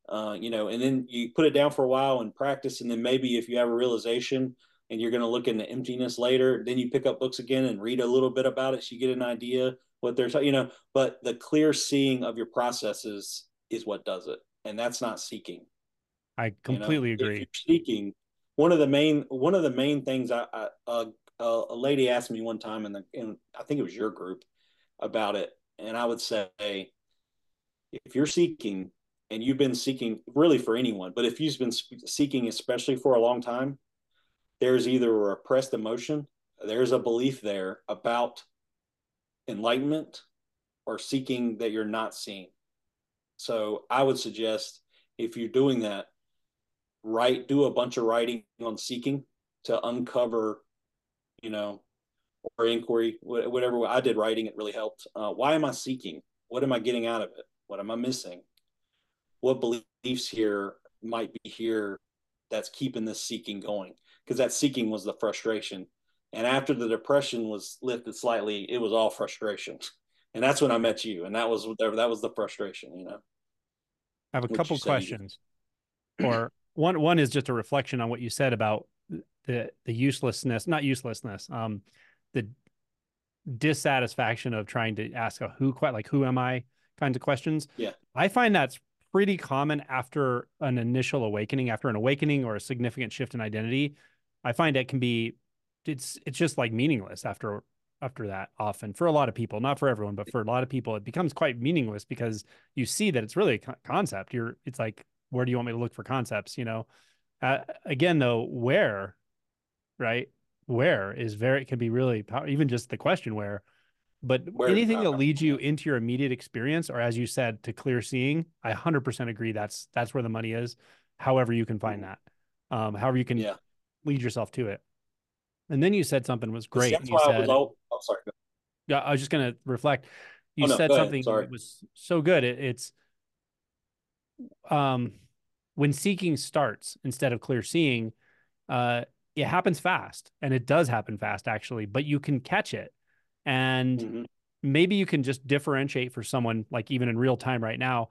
uh, you know, and then you put it down for a while and practice, and then maybe if you have a realization and you're going to look into emptiness later, then you pick up books again and read a little bit about it, so you get an idea what they're you know. But the clear seeing of your processes is what does it, and that's not seeking. I completely you know? agree. seeking one of the main one of the main things I, I uh, uh, a lady asked me one time in the in I think it was your group about it, and I would say if you're seeking and you've been seeking really for anyone, but if you've been seeking especially for a long time, there's either a repressed emotion, there's a belief there about enlightenment or seeking that you're not seeing. So I would suggest if you're doing that, write, do a bunch of writing on seeking to uncover, you know, or inquiry, whatever. I did writing, it really helped. Uh, why am I seeking? What am I getting out of it? What am I missing? What beliefs here might be here that's keeping this seeking going because that seeking was the frustration. And after the depression was lifted slightly it was all frustration. <laughs> And that's when i met you and that was that was the frustration you know. I have a couple questions. Or one one is just a reflection on what you said about the the uselessness not uselessness um the dissatisfaction of trying to ask a who quite like who am i kinds of questions. Yeah. I find that's pretty common after an initial awakening, after an awakening or a significant shift in identity. I find it can be it's it's just like meaningless after after that often for a lot of people not for everyone but for a lot of people it becomes quite meaningless because you see that it's really a concept you're it's like where do you want me to look for concepts you know uh, again though where right where is very can be really power even just the question where but Where, anything that leads you into your immediate experience, or as you said, to clear seeing, I 100% agree. That's that's where the money is. However, you can find mm-hmm. that. Um, however, you can yeah. lead yourself to it. And then you said something was great. That's you said, I was all, oh, sorry. Yeah, I was just going to reflect. You oh, no, said something that was so good. It, it's um, when seeking starts instead of clear seeing, uh, it happens fast, and it does happen fast actually. But you can catch it and mm-hmm. maybe you can just differentiate for someone like even in real time right now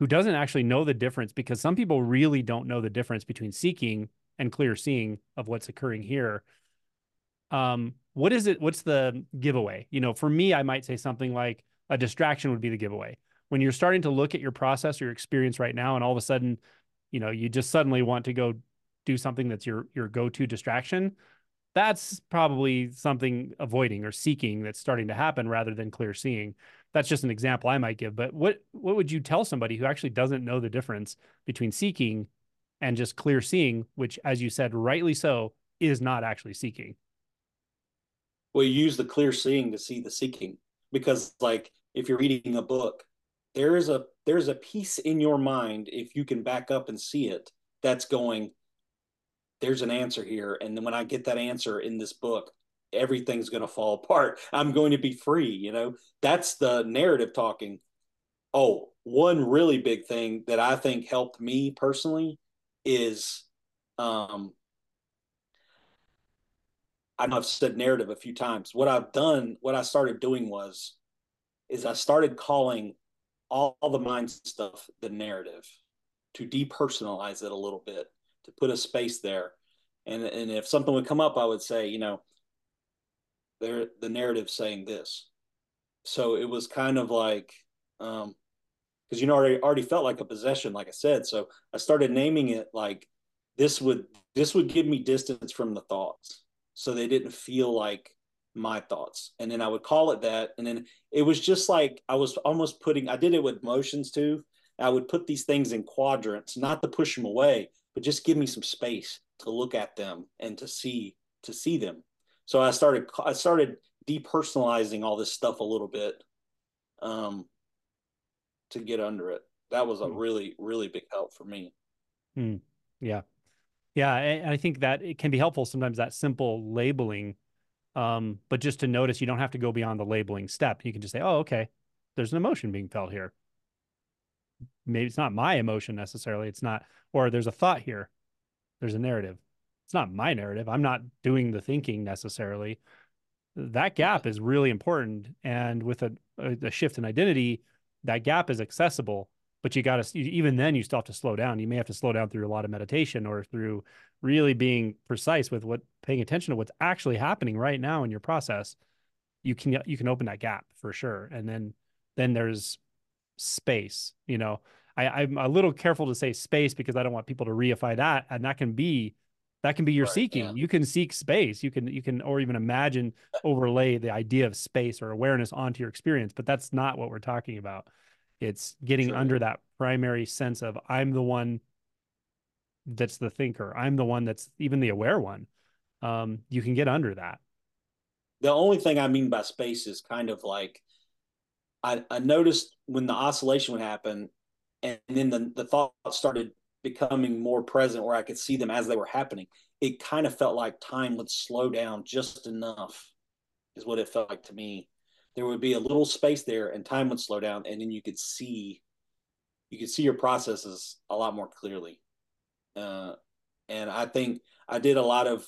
who doesn't actually know the difference because some people really don't know the difference between seeking and clear seeing of what's occurring here. Um what is it what's the giveaway? You know for me i might say something like a distraction would be the giveaway. When you're starting to look at your process or your experience right now and all of a sudden you know you just suddenly want to go do something that's your your go-to distraction that's probably something avoiding or seeking that's starting to happen rather than clear seeing. That's just an example i might give but what what would you tell somebody who actually doesn't know the difference between seeking and just clear seeing which as you said rightly so is not actually seeking? Well you use the clear seeing to see the seeking because like if you're reading a book there is a there's a piece in your mind if you can back up and see it that's going there's an answer here. And then when I get that answer in this book, everything's going to fall <laughs> apart. I'm going to be free. You know, that's the narrative talking. Oh, one really big thing that I think helped me personally is um, I know I've said narrative a few times. What I've done, what I started doing was, is I started calling all, all the mind stuff the narrative to depersonalize it a little bit to put a space there. And and if something would come up, I would say, you know, there the narrative saying this. So it was kind of like um because you know already already felt like a possession, like I said. So I started naming it like this would this would give me distance from the thoughts. So they didn't feel like my thoughts and then i would call it that and then it was just like i was almost putting i did it with motions too i would put these things in quadrants not to push them away but just give me some space to look at them and to see to see them so i started i started depersonalizing all this stuff a little bit um to get under it that was a hmm. really really big help for me hmm. yeah yeah and i think that it can be helpful sometimes that simple labeling um, but just to notice, you don't have to go beyond the labeling step. You can just say, oh, okay, there's an emotion being felt here. Maybe it's not my emotion necessarily. It's not, or there's a thought here. There's a narrative. It's not my narrative. I'm not doing the thinking necessarily. That gap is really important. And with a, a, shift in identity, that gap is accessible but you got to even then you still have to slow down you may have to slow down through a lot of meditation or through really being precise with what paying attention to what's actually happening right now in your process you can you can open that gap for sure and then then there's space you know I, i'm a little careful to say space because i don't want people to reify that and that can be that can be your right, seeking yeah. you can seek space you can you can or even imagine overlay the idea of space or awareness onto your experience but that's not what we're talking about it's getting sure. under that primary sense of I'm the one that's the thinker. I'm the one that's even the aware one. Um, you can get under that. The only thing I mean by space is kind of like I, I noticed when the oscillation would happen and, then the, the thoughts started becoming more present where I could see them as they were happening. It kind of felt like time would slow down just enough, is what it felt like to me. There would be a little space there and time would slow down and then you could see you could see your processes a lot more clearly. Uh, and i think i did a lot of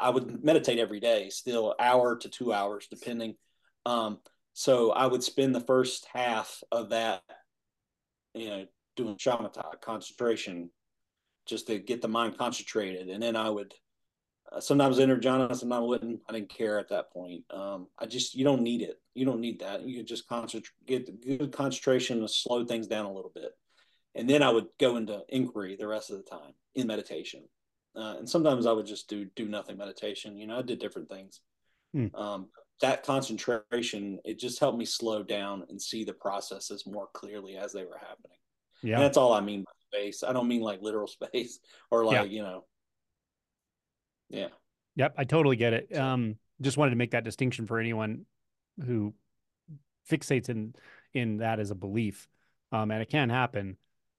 i would meditate every day still hour to two hours depending. Um, so i would spend the first half of that you know doing shamatha concentration just to get the mind concentrated and then i would uh, sometimes enter jhana, sometimes I wouldn't. I didn't care at that point. Um, I just you don't need it. You don't need that. You just concentrate, get good concentration, and slow things down a little bit, and then I would go into inquiry the rest of the time in meditation. Uh, and sometimes I would just do do nothing meditation. You know, I did different things. Hmm. Um, that concentration it just helped me slow down and see the processes more clearly as they were happening. Yeah, and that's all I mean by space. I don't mean like literal <laughs> space or like yeah. you know yeah. Yep, I totally get it. Um, just wanted to make that distinction for anyone who fixates in in that as a belief, um, and it can happen,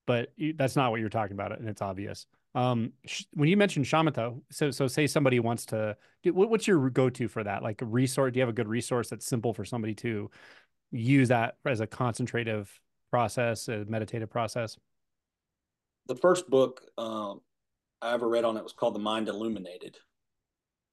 but that's not what you're talking about, and it's obvious. Um, sh- when you mentioned shamatha, so so say somebody wants to, do, what, what's your go to for that? Like a resource? Do you have a good resource that's simple for somebody to use that as a concentrative process, a meditative process? The first book um, I ever read on it was called The Mind Illuminated.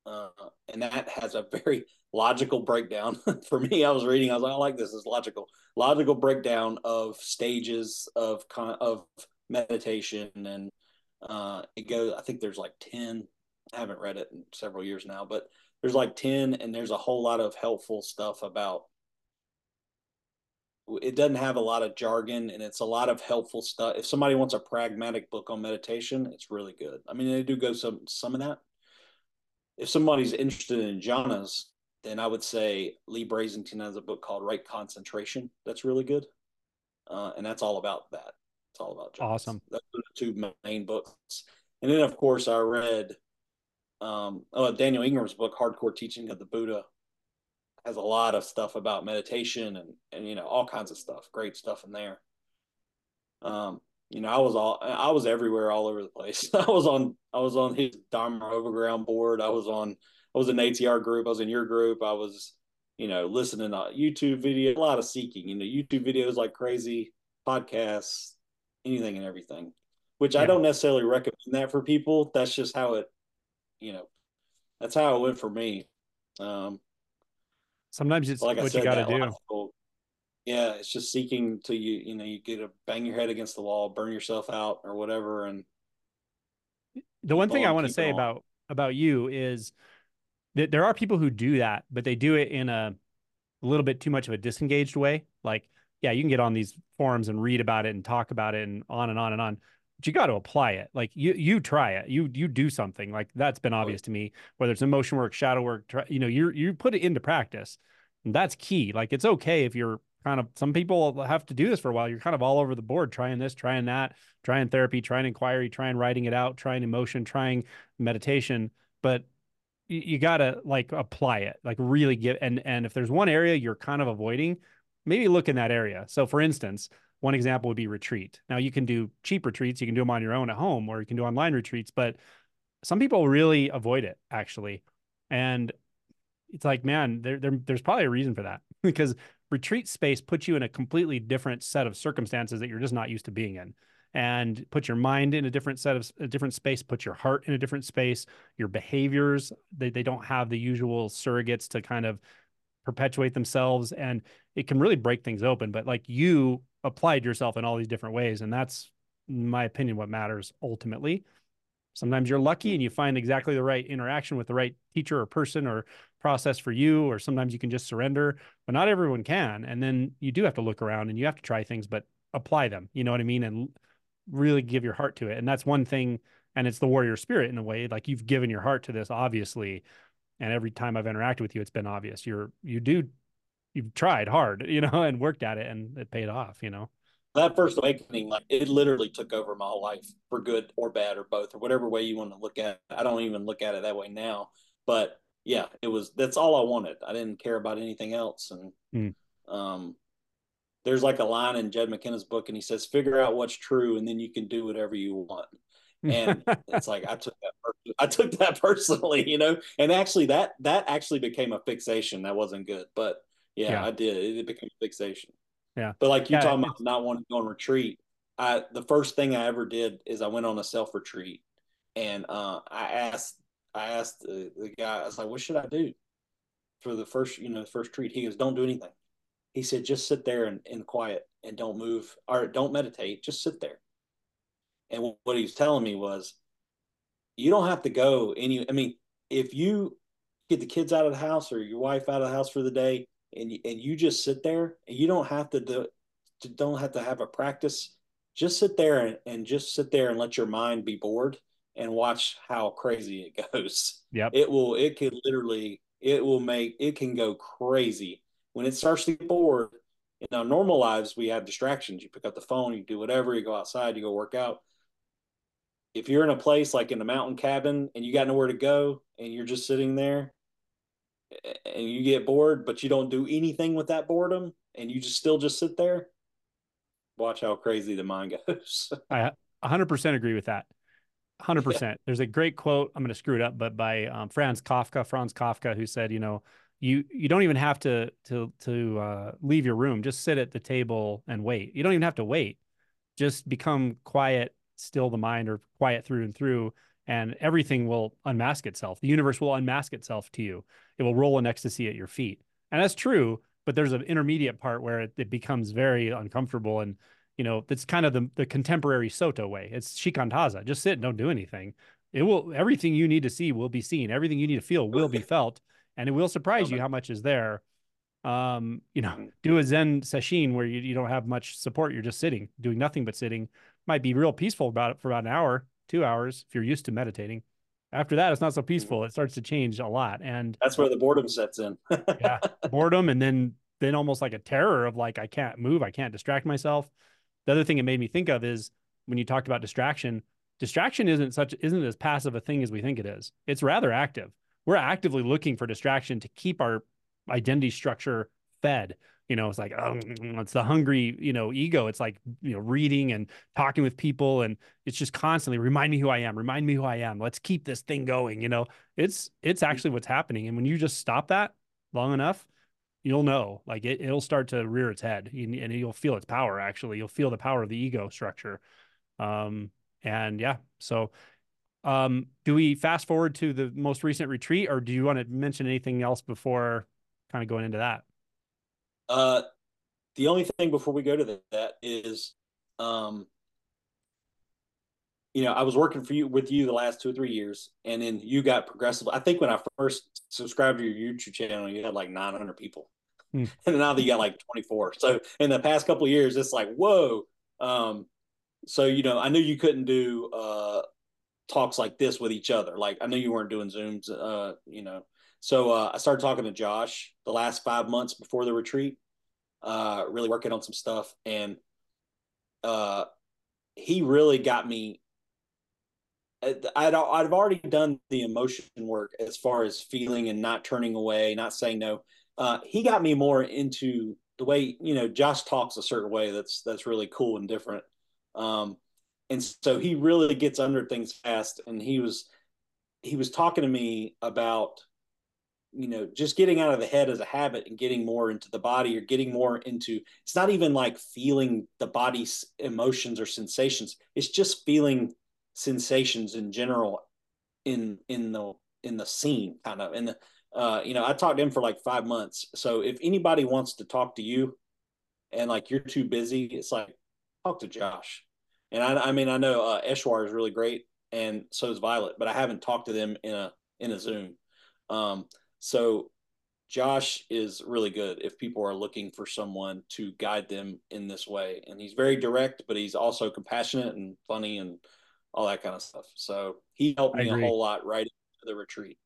Uh, and that has a very <laughs> logical breakdown. <laughs> For me, I was reading, I was like, I like this. It's logical, logical breakdown of stages of of meditation, and uh, it goes. I think there's like ten. I haven't read it in several years now, but there's like ten, and there's a whole lot of helpful stuff about it doesn't have a lot of jargon and it's a lot of helpful stuff. If somebody wants a pragmatic book on meditation, it's really good. I mean, they do go some some of that. If somebody's interested in jhanas, then I would say Leigh Brasington has a book called Right Concentration. That's really good, uh, and that's all about that. It's all about jhanas. Awesome. Those are the two main books, and then of course I read um, oh, Daniel Ingram's book, Hardcore Teaching of the Buddha has a lot of stuff about meditation and and you know all kinds of stuff great stuff in there. Um you know i was all i was everywhere all over the place. <laughs> I was on i was on his dharma overground board. I was on i was in atr group. I was in your group. I was you know listening to youtube video a lot of seeking you know youtube videos like crazy podcasts anything and everything which yeah. i don't necessarily recommend that for people that's just how it you know that's how it went for me um Sometimes it's like what said, you got to do. Logical, yeah, it's just seeking to you. You know, you get to bang your head against the wall, burn yourself out, or whatever. And the one thing on, I want to say about about you is that there are people who do that, but they do it in a, a little bit too much of a disengaged way. Like, yeah, you can get on these forums and read about it and talk about it and on and on and on. but you got to apply it. Like you you try it. You you do something. Like that's been obvious to me. Whether it's emotion work, shadow work, try, you know, you you put it into practice. And that's key. Like it's okay if you're kind of some people have to do this for a while. You're kind of all over the board, trying this, trying that, trying therapy, trying inquiry, trying writing it out, trying emotion, trying meditation. But you, you gotta like apply it, like really get and and if there's one area you're kind of avoiding, maybe look in that area. So for instance, one example would be retreat. Now you can do cheap retreats, you can do them on your own at home, or you can do online retreats, but some people really avoid it actually. And it's like, man, there, there there's probably a reason for that <laughs> because retreat space puts you in a completely different set of circumstances that you're just not used to being in and put your mind in a different set of a different space put your heart in a different space your behaviors they, they don't have the usual surrogates to kind of perpetuate themselves and it can really break things open but like you applied yourself in all these different ways and that's my opinion what matters ultimately. Sometimes you're lucky and you find exactly the right interaction with the right teacher or person or process for you or sometimes you can just surrender but not everyone can and then you do have to look around and you have to try things but apply them you know what i mean and really give your heart to it and that's one thing and it's the warrior spirit in a way like you've given your heart to this obviously and every time i've interacted with you it's been obvious. You're you do you've tried hard you know <laughs> and worked at it and it paid off you know that first awakening like it literally took over my whole life for good or bad or both or whatever way you want to look at it i don't even look at it that way now but yeah it was that's all i wanted i didn't care about anything else and mm. um there's like a line in Jed McKenna's book, and he says, "Figure out what's true, and then you can do whatever you want." And <laughs> it's like I took that, I took that <laughs> personally, you know. And actually, that that actually became a fixation. That wasn't good, but yeah, yeah. I did. It became a fixation. Yeah. But like you yeah, talking about not wanting to go on retreat, I the first thing I ever did is I went on a self retreat, and uh, I asked I asked the, the guy, I was like, "What should I do for the first, you know, the first treat?" He goes, "Don't do anything." he said just sit there and in quiet and don't move or don't meditate just sit there and what he was telling me was you don't have to go any i mean if you get the kids out of the house or your wife out of the house for the day and you, and you just sit there and you don't have to do don't have to have a practice just sit there and, and just sit there and let your mind be bored and watch how crazy it <laughs> goes yeah it will it could literally it will make it can go crazy when it starts to get bored, in our normal lives, we have distractions. You pick up the phone, you do whatever, you go outside, you go work out. If you're in a place like in a mountain cabin and you got nowhere to go and you're just sitting there and you get bored, but you don't do anything with that boredom and you just still just sit there, watch how crazy the mind <laughs> goes. I 100% agree with that. 100%. Yeah. There's a great quote, I'm going to screw it up, but by um, Franz Kafka, Franz Kafka, who said, you know, you you don't even have to to to uh, leave your room. Just sit at the table and wait. You don't even have to wait. Just become quiet, still the mind, or quiet through and through, and everything will unmask itself. The universe will unmask itself to you. It will roll in ecstasy at your feet, and that's true. But there's an intermediate part where it, it becomes very uncomfortable, and you know that's kind of the the contemporary Soto way. It's shikantaza. Just sit, and don't do anything. It will everything you need to see will be seen. Everything you need to feel will be felt and it will surprise you how much is there. Um, you know, do a Zen sesshin where you, you don't have much support. You're just sitting, doing nothing but sitting. Might be real peaceful about it for about an hour, two hours if you're used to meditating. After that, it's not so peaceful. It starts to change a lot, and that's where the boredom sets in. <laughs> yeah, boredom, and then then almost like a terror of like I can't move, I can't distract myself. The other thing it made me think of is when you talked about distraction. Distraction isn't such isn't as passive a thing as we think it is. It's rather active we're actively looking for distraction to keep our identity structure fed you know it's like oh it's the hungry you know ego. It's like you know reading and talking with people and it's just constantly remind me who i am remind me who i am. Let's keep this thing going you know? It's it's mm. actually what's happening and when you just stop that long enough you'll know like it, it'll start to rear its head and you'll feel its power actually. You'll feel the power of the ego structure. Um and yeah so um, do we fast forward to the most recent retreat, or do you want to mention anything else before kind of going into that? Uh, the only thing before we go to that is, um, you know, I was working for you with you the last two or three years, and then you got progressive. I think when I first subscribed to your YouTube channel, you had like 900 people, hmm. <laughs> and now that you got like 24. So in the past couple years, it's like whoa. Um, so you know, I knew you couldn't do uh, talks like this with each other. Like I knew you weren't doing Zooms, uh, you know. So uh, I started talking to Josh the last five months before the retreat, uh, really working on some stuff, and uh, he really got me. I'd I'd already done the emotion work as far as feeling and not turning away, not saying no. Uh, he got me more into the way you know Josh talks a certain way that's that's really cool and different. Um, and so he really gets under things fast. And he was he was talking to me about you know just getting out of the head as a habit and getting more into the body or getting more into it's not even like feeling the body's emotions or sensations. It's just feeling sensations in general in in the in the scene kind of. And uh you know i talked to him for like five months. So if anybody wants to talk to you and like you're too busy it's like talk to josh. And I, I mean, I know uh, Eshwar is really great, and so is Violet, but I haven't talked to them in a in a Zoom. Um, so Josh is really good if people are looking for someone to guide them in this way, and he's very direct, but he's also compassionate and funny and all that kind of stuff. So he helped me a whole lot right into the retreat.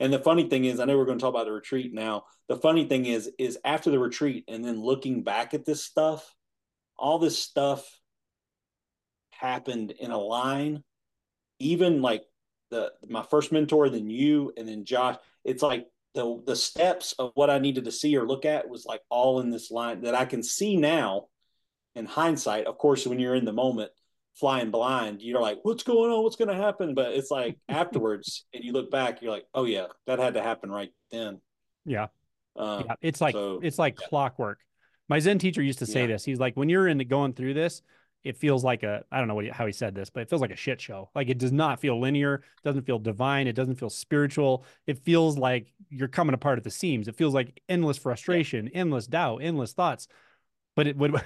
And the funny thing is, I know we're going to talk about the retreat now. The funny thing is, is after the retreat and then looking back at this stuff, all this stuff happened in a line, even like the my first mentor, then you, and then Josh. It's like the the steps of what I needed to see or look at was like all in this line that I can see now. In hindsight, of course, when you're in the moment, flying blind, you're like, "What's going on? What's going to happen?" But it's like <laughs> afterwards, and you look back, you're like, "Oh yeah, that had to happen right then." Yeah, um, yeah. It's like so, it's like yeah. clockwork. My Zen teacher used to say yeah. this. He's like, when you're in the, going through this, it feels like a I don't know what how he said this, but it feels like a shit show. Like it does not feel linear, doesn't feel divine, it doesn't feel spiritual. It feels like you're coming apart at the seams. It feels like endless frustration, endless doubt, endless thoughts. But it would <laughs> at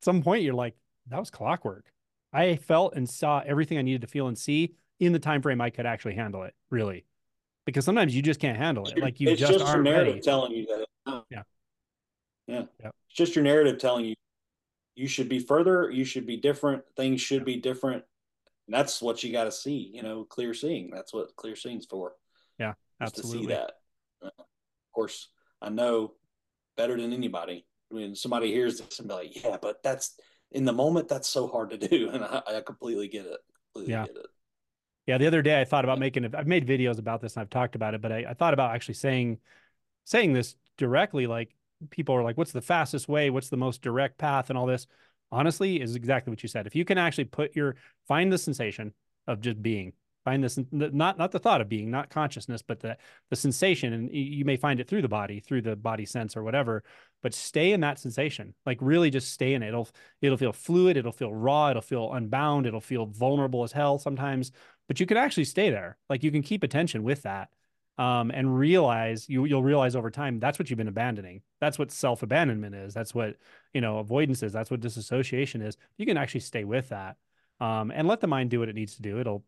some point you're like, that was clockwork. I felt and saw everything I needed to feel and see in the time frame I could actually handle it, really. Because sometimes you just can't handle it. Like you it's just, just aren't your narrative ready. telling you that. Yeah. Yeah. Yeah. It's just your narrative telling you you should be further you should be different things should be different. And that's what you got to see you know clear seeing. That's what clear seeing's for. Yeah absolutely. to see that. Of course i know better than anybody. When somebody hears this and be like yeah but that's in the moment that's so hard to do. <laughs> And i, I completely get it completely yeah. get it. yeah the other day i thought about making it i've made videos about this and i've talked about it but I, I thought about actually saying saying this directly like people are like, what's the fastest way? What's the most direct path and all this? Honestly, is exactly what you said. If you can actually put your find the sensation of just being, find this not not the thought of being, not consciousness, but the the sensation, and you may find it through the body, through the body sense or whatever. But stay in that sensation, like really just stay in it. It'll it'll feel fluid, it'll feel raw, it'll feel unbound, it'll feel vulnerable as hell sometimes. But you can actually stay there. Like you can keep attention with that um, and realize you you'll realize over time that's what you've been abandoning. That's what self abandonment is. That's what you know avoidance is. That's what disassociation is. You can actually stay with that um, and let the mind do what it needs to do. It'll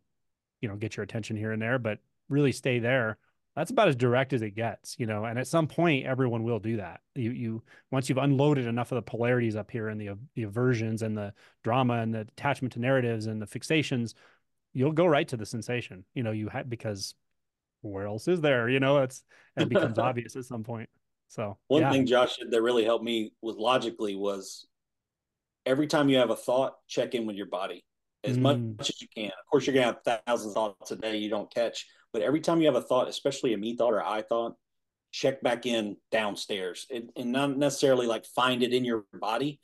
you know get your attention here and there, but really stay there. That's about as direct as it gets, you know. And at some point, everyone will do that. You you once you've unloaded enough of the polarities up here and the the aversions and the drama and the attachment to narratives and the fixations, you'll go right to the sensation. You know, you have because where else is there? You know, it's it becomes <laughs> obvious at some point. So one yeah. thing Josh did that really helped me with logically was every time you have a thought, check in with your body as mm. much as you can. Of course, you're gonna have thousands of thoughts a day you don't catch, but every time you have a thought, especially a me thought or I thought, check back in downstairs and, and not necessarily like find it in your body.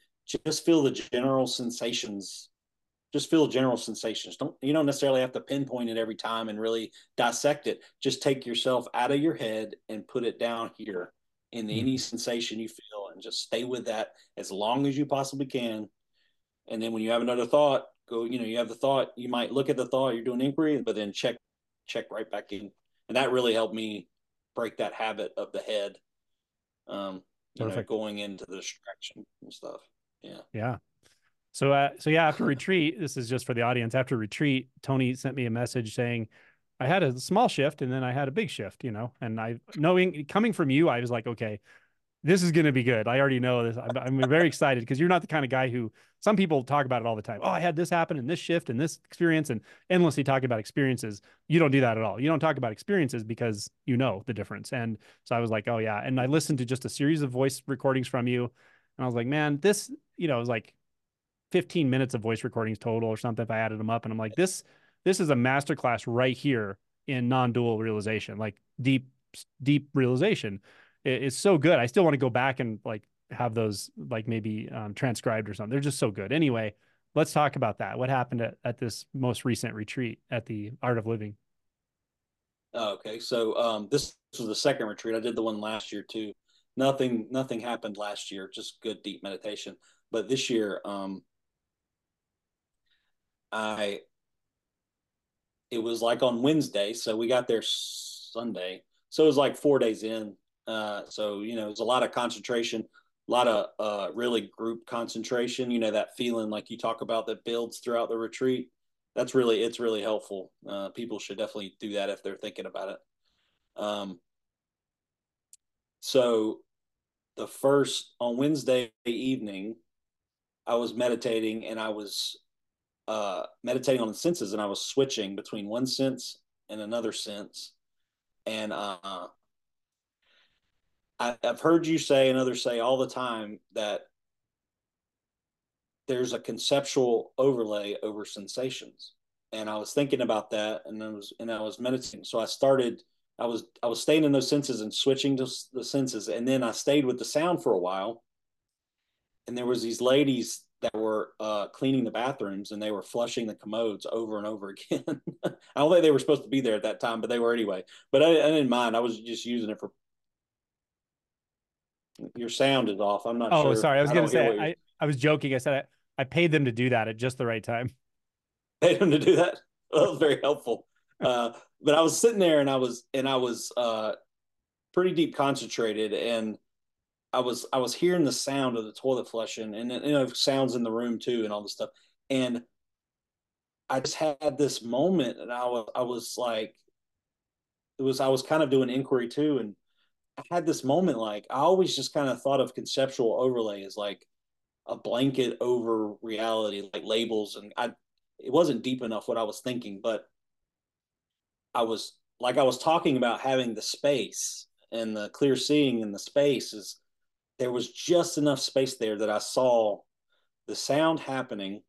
Just feel the general sensations just feel general sensations. Don't you don't necessarily have to pinpoint it every time and really dissect it. Just take yourself out of your head and put it down here in mm-hmm. any sensation you feel and just stay with that as long as you possibly can. And then when you have another thought, go, you know, you have the thought, you might look at the thought, you're doing inquiry, but then check check right back in. And that really helped me break that habit of the head. Um, you Perfect. know, going into the distraction and stuff. Yeah. Yeah. So, uh, so yeah, after <laughs> retreat, this is just for the audience. After retreat, Tony sent me a message saying, I had a small shift and then I had a big shift, you know, and I knowing coming from you, I was like, okay, this is going to be good. I already know this. I'm, I'm very excited because you're not the kind of guy who some people talk about it all the time. Oh, I had this happen and this shift and this experience and endlessly talking about experiences. You don't do that at all. You don't talk about experiences because you know the difference. And so I was like, oh yeah. And I listened to just a series of voice recordings from you, and I was like, man, this, you know, it was like 15 minutes of voice recordings total or something if I added them up. And I'm like, this, this is a masterclass right here in non-dual realization, like deep, deep realization it, it's so good. I still want to go back and like have those like maybe um, transcribed or something. They're just so good. Anyway, let's talk about that. What happened at, at this most recent retreat at the Art of Living? Okay, so um, this, this was the second retreat. I did the one last year too. Nothing, nothing happened last year. Just good deep meditation. But this year, um, I it was like on Wednesday, so we got there Sunday. So it was like four days in, uh, so you know, it's a lot of concentration, a lot of uh, really group concentration. You know, that feeling like you talk about that builds throughout the retreat. That's really it's really helpful. Uh, people should definitely do that if they're thinking about it. Um, so the first on Wednesday evening, I was meditating and I was uh, meditating on the senses and I was switching between one sense and another sense. And uh, I, have heard you say and others say all the time that there's a conceptual overlay over sensations. And I was thinking about that and I was and I was meditating. So I started I was I was staying in those senses and switching to the senses. And then I stayed with the sound for a while. And there was these ladies that were uh, cleaning the bathrooms and they were flushing the commodes over and over <laughs> again. I don't think they were supposed to be there at that time, but they were anyway. But I, I didn't mind. I was just using it for your sound is off. I'm not oh, sure. sorry. I was going to say, I, I was joking. I said I, I paid them to do that at just the right time. <laughs> Paid them to do that? Well, <laughs> that was very helpful. Uh, but I was sitting there and I was, and I was uh, pretty deep concentrated and I was, I was hearing the sound of the toilet flushing and, you know, sounds in the room too and all this stuff. And I just had this moment and I was, I was like, it was, I was kind of doing inquiry too. And I had this moment like I always just kind of thought of conceptual overlay as like a blanket over reality, like labels, and I it wasn't deep enough what I was thinking, but I was like I was talking about having the space and the clear seeing in the space is there was just enough space there that I saw the sound happening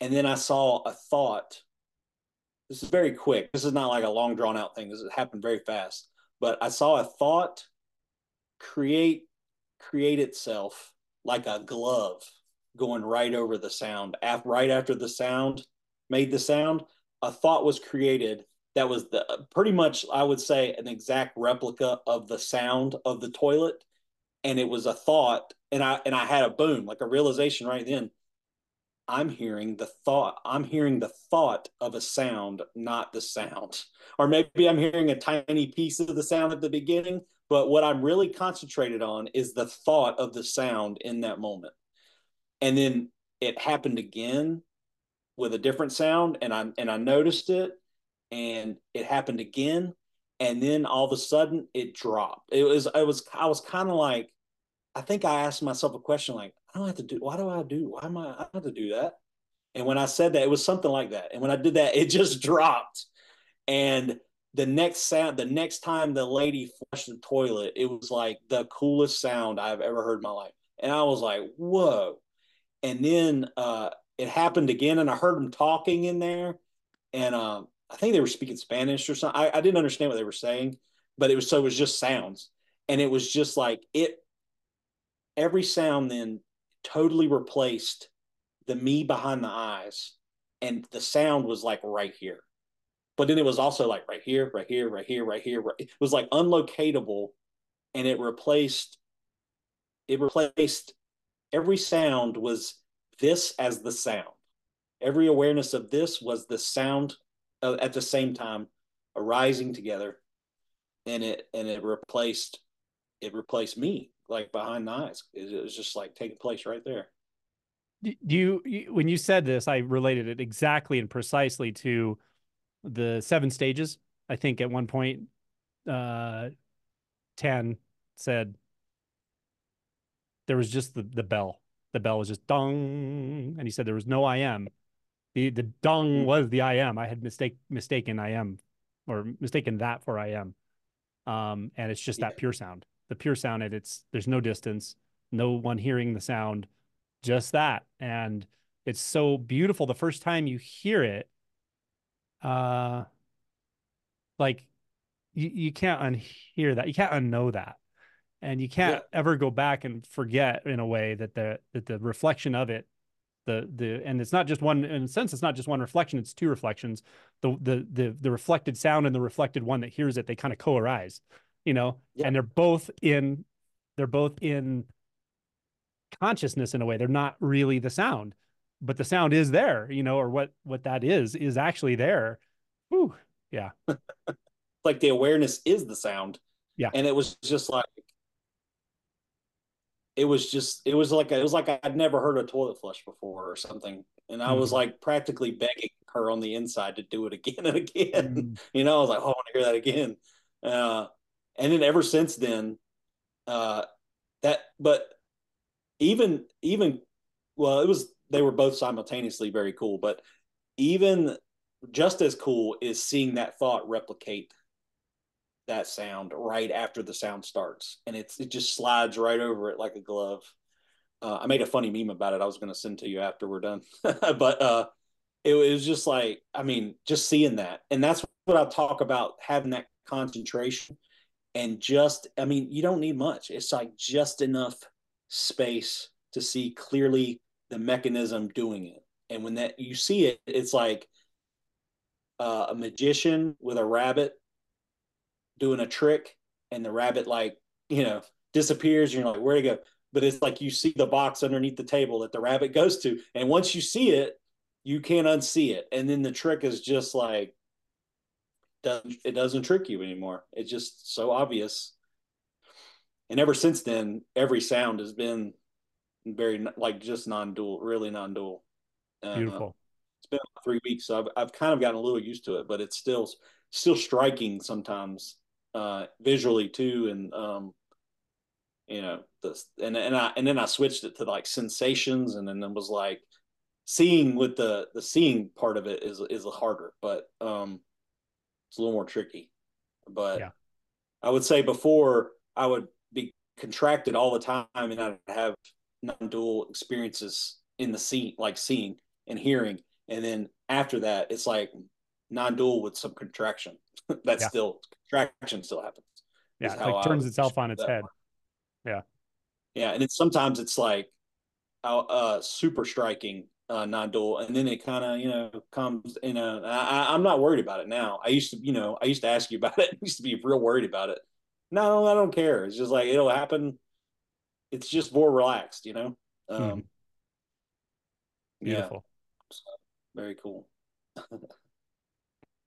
and then I saw a thought. This is very quick. This is not like a long drawn out thing. This happened very fast but I saw a thought create create itself like a glove going right over the sound. After, right after the sound made the sound, a thought was created that was the pretty much I would say an exact replica of the sound of the toilet, and it was a thought, and I and I had a boom like a realization right then. I'm hearing the thought. I'm hearing the thought of a sound, not the sound. Or maybe I'm hearing a tiny piece of the sound at the beginning, but what I'm really concentrated on is the thought of the sound in that moment. And then it happened again with a different sound, and I and I noticed it, and it happened again, and then all of a sudden it dropped. It was I was I was kind of like, I think I asked myself a question like, I don't have to do. Why do I do? Why am I? I have to do that. And when I said that, it was something like that. And when I did that, it just <laughs> dropped. And the next sound, the next time the lady flushed the toilet, it was like the coolest sound I've ever heard in my life. And I was like, whoa. And then uh, it happened again, and I heard them talking in there. And um, I think they were speaking Spanish or something. I, I didn't understand what they were saying, but it was so it was just sounds. And it was just like it every sound then totally replaced the me behind the eyes and the sound was like right here. But then it was also like right here right here right here right here right, it was like unlocatable and it replaced it replaced every sound was this as the sound. Every awareness of this was the sound uh, at the same time arising together and it and it replaced it replaced me like behind the eyes. It, was just like taking place right there. Do you, when you said this, I related it exactly and precisely to the seven stages. I think at one point, uh, 10 said there was just the the bell. The bell was just dong, and he said there was no I am. The the dong Mm. was the I am. I had mistake mistaken I am, or mistaken that for I am. Um, and it's just that pure sound. The pure sound, and it's there's no distance, no one hearing the sound, just that, and it's so beautiful. The first time you hear it, uh, like you you can't unhear that. You can't unknow that and you can't ever go back and forget in a way that the that the reflection of it the the and it's not just one in a sense it's not just one reflection it's two reflections the the the, the reflected sound and the reflected one that hears it they kind of co-arise you know Yeah. and they're both in they're both in consciousness in a way they're not really the sound but the sound is there you know or what what that is is actually there Whew. yeah <laughs> like the awareness is the sound. Yeah. And it was just like it was just it was like it was like I'd never heard a toilet flush before or something. And I was Mhm. like practically begging her on the inside to do it again and again. Mm. <laughs> You know, I was like, oh, I want to hear that again. Uh, and then ever since then, uh, that, but even, even, well, it was, they were both simultaneously very cool, but even just as cool is seeing that thought replicate that sound right after the sound starts. And it's, it just slides right over it like a glove. Uh, I made a funny meme about it. I was going to send to you after we're done, <laughs> but, uh, it was just like i mean just seeing that and that's what i talk about having that concentration and just i mean you don't need much. It's like just enough space to see clearly the mechanism doing it. And when that you see it it's like uh, a magician with a rabbit doing a trick and the rabbit like you know disappears you're like where'd it go? But it's like you see the box underneath the table that the rabbit goes to and once you see it you can't unsee it. And then the trick is just like doesn't it doesn't trick you anymore. It's just so obvious. And ever since then every sound has been very like just non-dual really non-dual. Uh, beautiful. it's been three weeks so I've, I've kind of gotten a little used to it but it's still still striking sometimes uh visually too and um you know the and and I and then I switched it to like sensations and then it was like seeing with the the seeing part of it is is harder, but um, it's a little more tricky. But Yeah. I would say before I would be contracted all the time, and I'd have non-dual experiences in the scene, like seeing and hearing, and then after that, it's like non-dual with some contraction. <laughs> That's Yeah. still contraction still happens. yeah it like turns itself on its head one. Yeah. Yeah, and it's sometimes it's like uh, uh super striking uh non-dual and then it kind of you know comes you know I, i'm not worried about it now. I used to you know i used to ask you <laughs> about it i used to be real worried about it. No i don't care. It's just like it'll happen. It's just more relaxed you know? Um Mhm. yeah. Beautiful. Very cool. <laughs>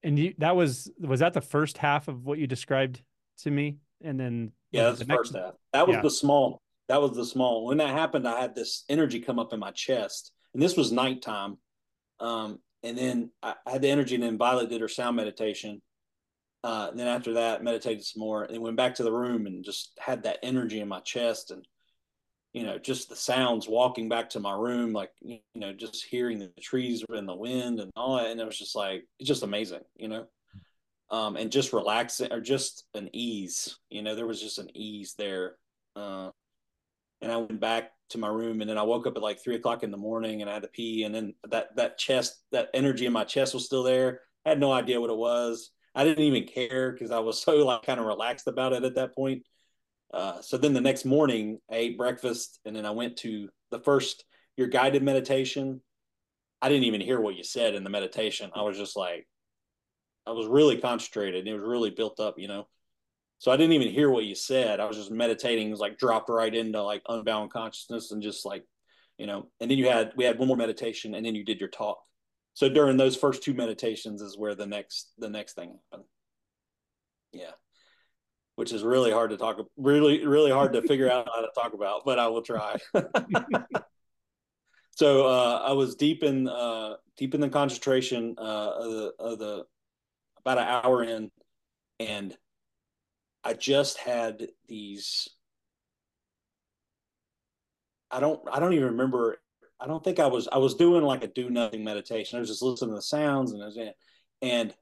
And you that was was that the first half of what you described to me? And then yeah that's it the first half. That was yeah. the small that was the small when that happened i had this energy come up in my chest and this was nighttime. Um and then i, I had the energy and then violet did her sound meditation. Uh then after that meditated some more and went back to the room and just had that energy in my chest and you know just the sounds walking back to my room like you know just hearing the trees and the wind and all that. And it was just like it's just amazing you know? Um and just relaxing or just an ease you know there was just an ease there. Uh and i went back to my room and then i woke up at like three o'clock in the morning and i had to pee and then that that chest that energy in my chest was still there I had no idea what it was i didn't even care because i was so like kind of relaxed about it at that point uh, so then the next morning, I ate breakfast and then I went to the first your guided meditation. I didn't even hear what you said in the meditation. I was just like, I was really concentrated. and It was really built up, you know. So I didn't even hear what you said. I was just meditating. It was like dropped right into like unbound consciousness and just like, you know. And then you had we had one more meditation, and then you did your talk. So during those first two meditations is where the next the next thing happened. Yeah which is really hard to talk really really hard to figure out how to talk about but i will try <laughs> so uh, i was deep in uh, deep in the concentration uh, of, the, of the about an hour in and i just had these I don't I don't even remember. I don't think I was I was doing like a do nothing meditation. I was just listening to the sounds and was, and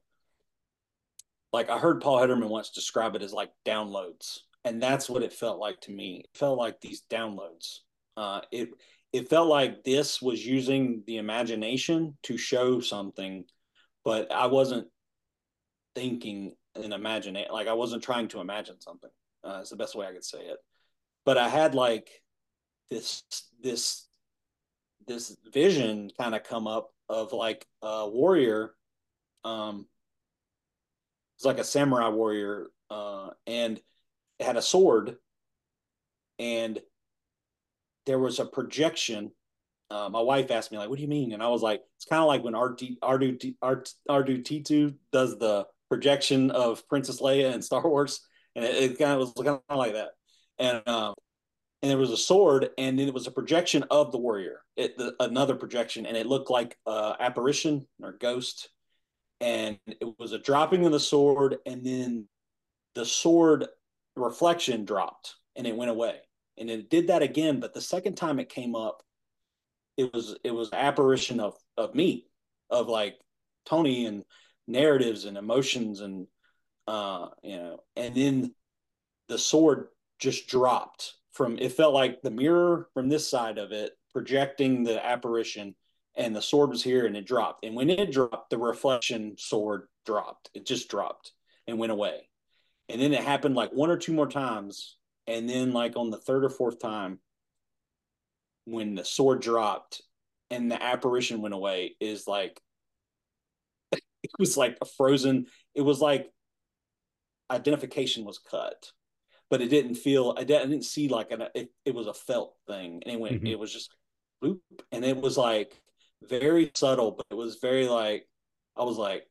like I heard Paul Hedderman once describe it as like downloads, and that's what it felt like to me. It felt like these downloads. Uh, it it felt like this was using the imagination to show something, but I wasn't thinking and imagining. Like I wasn't trying to imagine something. Uh, it's the best way I could say it. But I had like this this this vision kind of come up of like a warrior um it's like a samurai warrior uh and had a sword and there was a projection uh, my wife asked me like what do you mean and i was like it's kind of like when R2 R2 R2 does the projection of princess leia and star wars and it, it kind of was kind of like that. And um and there was a sword, and then it was a projection of the warrior, it, the, another projection, and it looked like uh, apparition or ghost, and it was a dropping of the sword, and then the sword reflection dropped, and it went away, and it did that again, but the second time it came up, it was it was apparition of of me, of like Tony and narratives and emotions and uh you know, and then the sword just dropped from it felt like the mirror from this side of it projecting the apparition and the sword was here and it dropped. And when it dropped the reflection sword dropped. It just dropped and went away. And then it happened like one or two more times. And then like on the third or fourth time when the sword dropped and the apparition went away is like it was like a frozen it was like identification was cut but it didn't feel I didn't see like an it, it was a felt thing. And it went mm-hmm. it was just bloop and it was like very subtle but it was very like I was like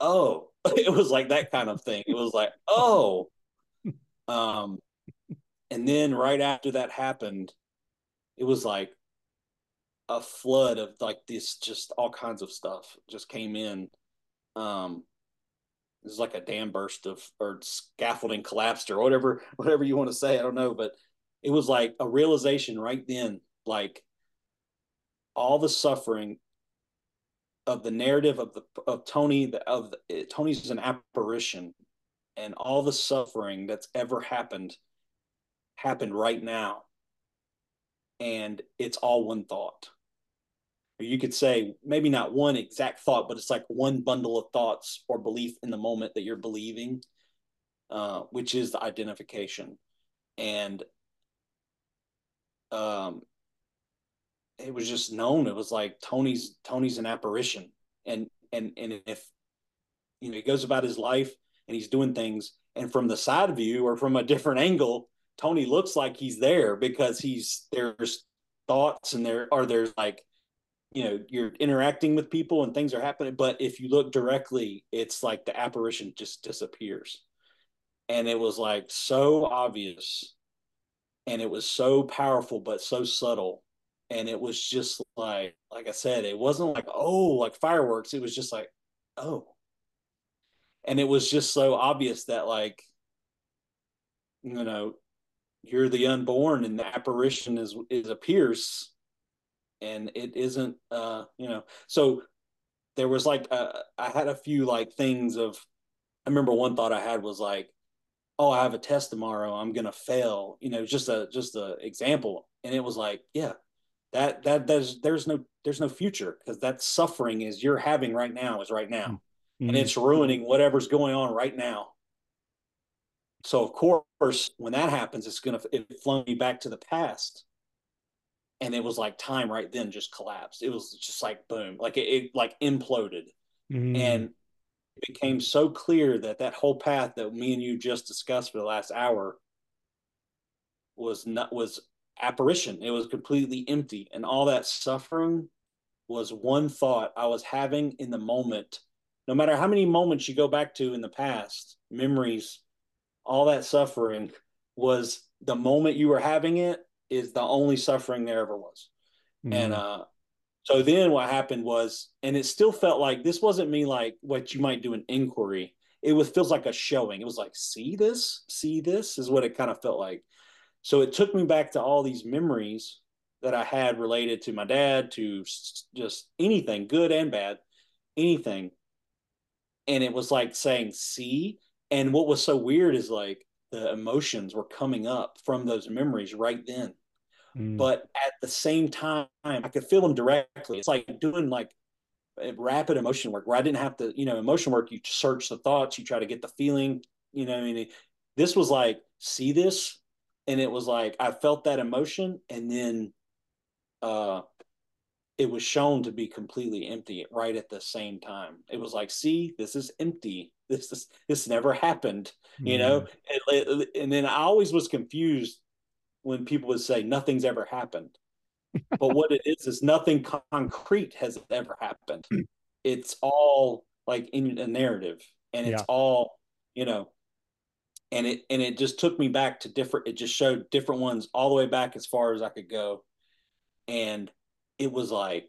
oh. <laughs> It was like that kind of thing. It was like oh. Um and then right after that happened it was like a flood of like this just all kinds of stuff just came in. Um it was like a dam burst of or scaffolding collapsed or whatever <laughs> whatever you want to say i don't know but it was like a realization right then like all the suffering of the narrative of the of tony the, of the, tony's an apparition and all the suffering that's ever happened happened right now. And it's all one thought you could say maybe not one exact thought, but it's like one bundle of thoughts or belief in the moment that you're believing, uh, which is the identification. And um, it was just known. It was like Tony's Tony's an apparition, and and and if you know he goes about his life and he's doing things, and from the side view or from a different angle, Tony looks like he's there because he's there's thoughts and there are there's like you know you're interacting with people and things are happening but if you look directly it's like the apparition just disappears. And it was like so obvious and it was so powerful but so subtle. And it was just like like i said it wasn't like oh like fireworks. It was just like oh. And it was just so obvious that like you know you're the unborn and the apparition is is appears and it isn't uh you know so there was like uh, i had a few like things of i remember one thought i had was like oh i have a test tomorrow i'm gonna fail you know just a just a example and it was like yeah that that there's there's no there's no future because that suffering is you're having right now is right now mm-hmm. and it's ruining whatever's going on right now so of course when that happens it's gonna it flung me back to the past and it was like time right then just collapsed. It was just like boom, like it, it like imploded, mm-hmm. and it became so clear that that whole path that me and you just discussed for the last hour was not was apparition. It was completely empty, and all that suffering was one thought I was having in the moment. No matter how many moments you go back to in the past, memories, all that suffering was the moment you were having it is the only suffering there ever was. Mm-hmm. And uh, so then what happened was, and it still felt like this wasn't me like what you might do an inquiry. It was feels like a showing. It was like, see this, see this is what it kind of felt like. So it took me back to all these memories that I had related to my dad, to just anything, good and bad, anything. And it was like saying, see. And what was so weird is like the emotions were coming up from those memories right then. Mm. But at the same time, I could feel them directly. It's like doing like rapid emotion work where I didn't have to, you know, emotion work, you search the thoughts, you try to get the feeling, you know, I mean, this was like, see this. And it was like, I felt that emotion. And then uh, it was shown to be completely empty right at the same time. It was like, see, this is empty. <laughs> This is this never happened, you mm. know. And, and, then I always was confused when people would say nothing's ever happened, but what it is is nothing concrete has ever happened. It's all like in a narrative, and it's yeah. all you know. And it and it just took me back to different. It just showed different ones all the way back as far as I could go and it was like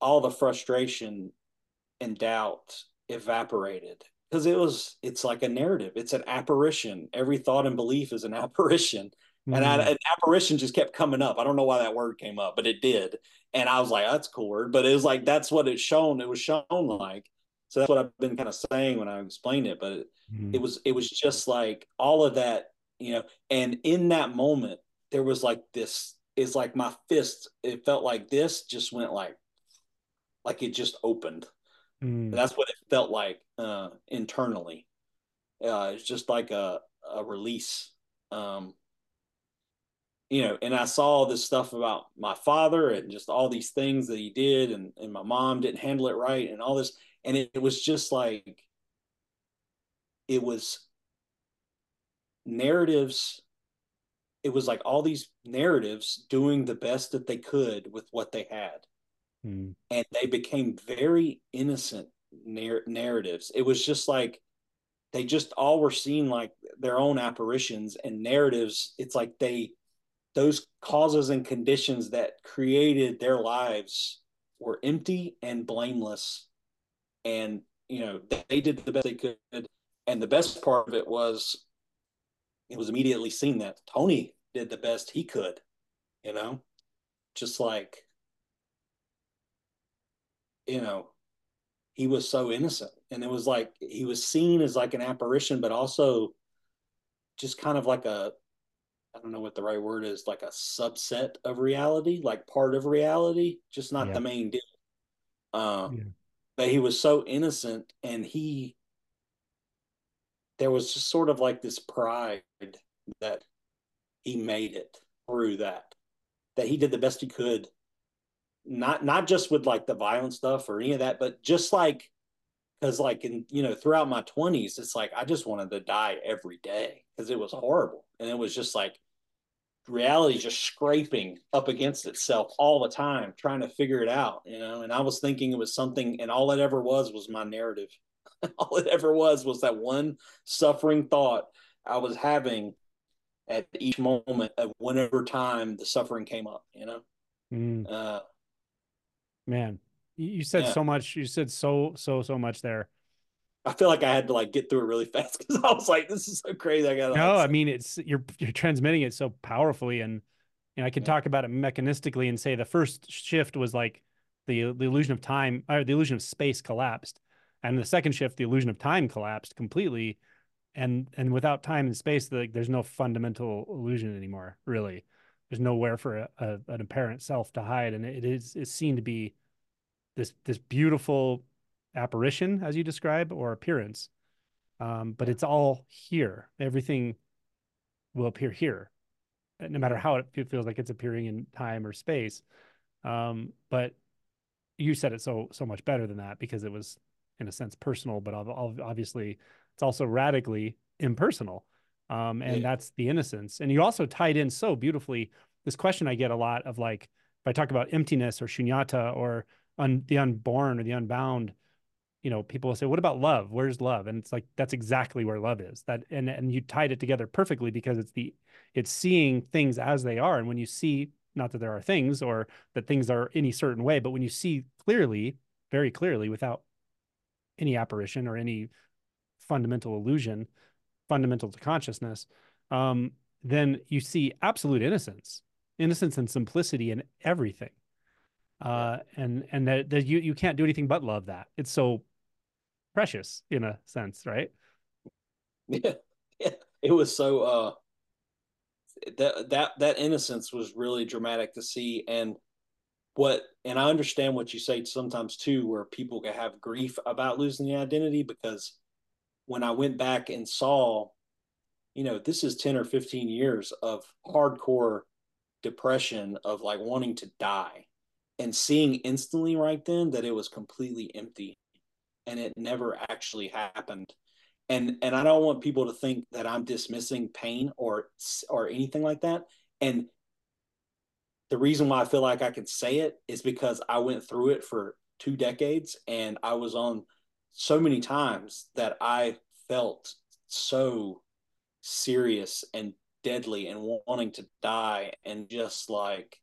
all the frustration and doubt evaporated. Because it was it's like a narrative. It's an apparition. Every thought and belief is an <laughs> apparition. Mm-hmm. and I, an apparition just kept coming up. I don't know why that word came up but it did. And i was like that's cool word. But it was like that's what it's shown it was shown like. So that's what i've been kind of saying when i explained it but it, mm-hmm. it was it was just like all of that you know. And in that moment there was like this is like my fist. It felt like this just went like, like it just opened. Mm. That's what it felt like uh, internally. Uh, it's just like a, a release. Um, you know, and I saw this stuff about my father and just all these things that he did, and, and my mom didn't handle it right, and all this. And it, it was just like, it was narratives it was like all these narratives doing the best that they could with what they had. Mm. And they became very innocent narr- narratives. It was just like they just all were seen like their own apparitions and narratives. It's like they, those causes and conditions that created their lives were empty and blameless. And, you know, they did the best they could. And the best part of it was it was immediately seen that Tony did the best he could, you know, just like, you know, he was so innocent. And it was like he was seen as like an apparition, but also just kind of like a, I don't know what the right word is, like a subset of reality, like part of reality, just not yeah. the main deal. Um, yeah. But he was so innocent and he, there was just sort of like this pride that he made it through that that he did the best he could not not just with like the violent stuff or any of that but just like because like in you know throughout my 20s it's like i just wanted to die every day because it was horrible. And it was just like reality just scraping up against itself all the time trying to figure it out you know? And i was thinking it was something and all it ever was was my narrative <laughs> all it ever was was that one suffering thought i was having at each moment of whenever time the suffering came up, you know? Mm. Uh, Man, you said yeah. so much. You said so, so, so much there. I feel like I had to like get through it really <laughs> fast because I was like, "This is so crazy." I got no. I mean, it's you're you're transmitting it so powerfully, and you know, I can yeah. talk about it mechanistically and say the first shift was like the the illusion of time or the illusion of space collapsed, and the second shift, the illusion of time collapsed completely, and and without time and space like there's no fundamental illusion anymore really. There's nowhere for a, a, an apparent self to hide. And it is it's seen to be this this beautiful apparition as you describe or appearance. Um, but it's all here. Everything will appear here no matter how it feels like it's appearing in time or space. Um, but you said it so so much better than that because it was in a sense personal but obviously it's also radically impersonal. Um, and yeah. that's the innocence. And you also tied in so beautifully this question I get a lot of like, if I talk about emptiness or shunyata or un, the unborn or the unbound, you know, people will say, what about love? Where's love? And it's like, that's exactly where love is that. And, and you tied it together perfectly because it's the, it's seeing things as they are. And when you see, not that there are things or that things are any certain way, but when you see clearly, very clearly without any apparition or any fundamental illusion, fundamental to consciousness, um, then you see absolute innocence, innocence and simplicity in everything. Uh, and and that, that you you can't do anything but love that. It's so precious in a sense, right? <laughs> Yeah, yeah. It was so uh that that that innocence was really dramatic to see and what and I understand what you say sometimes too, where people can have grief about losing the identity because when I went back and saw, you know, this is 10 or 15 years of hardcore depression of like wanting to die and seeing instantly right then that it was completely empty and it never actually happened. And and i don't want people to think that i'm dismissing pain or or anything like that. And the reason why i feel like i can say it is because i went through it for two decades and i was on so many times that i felt so serious and deadly and wanting to die and just like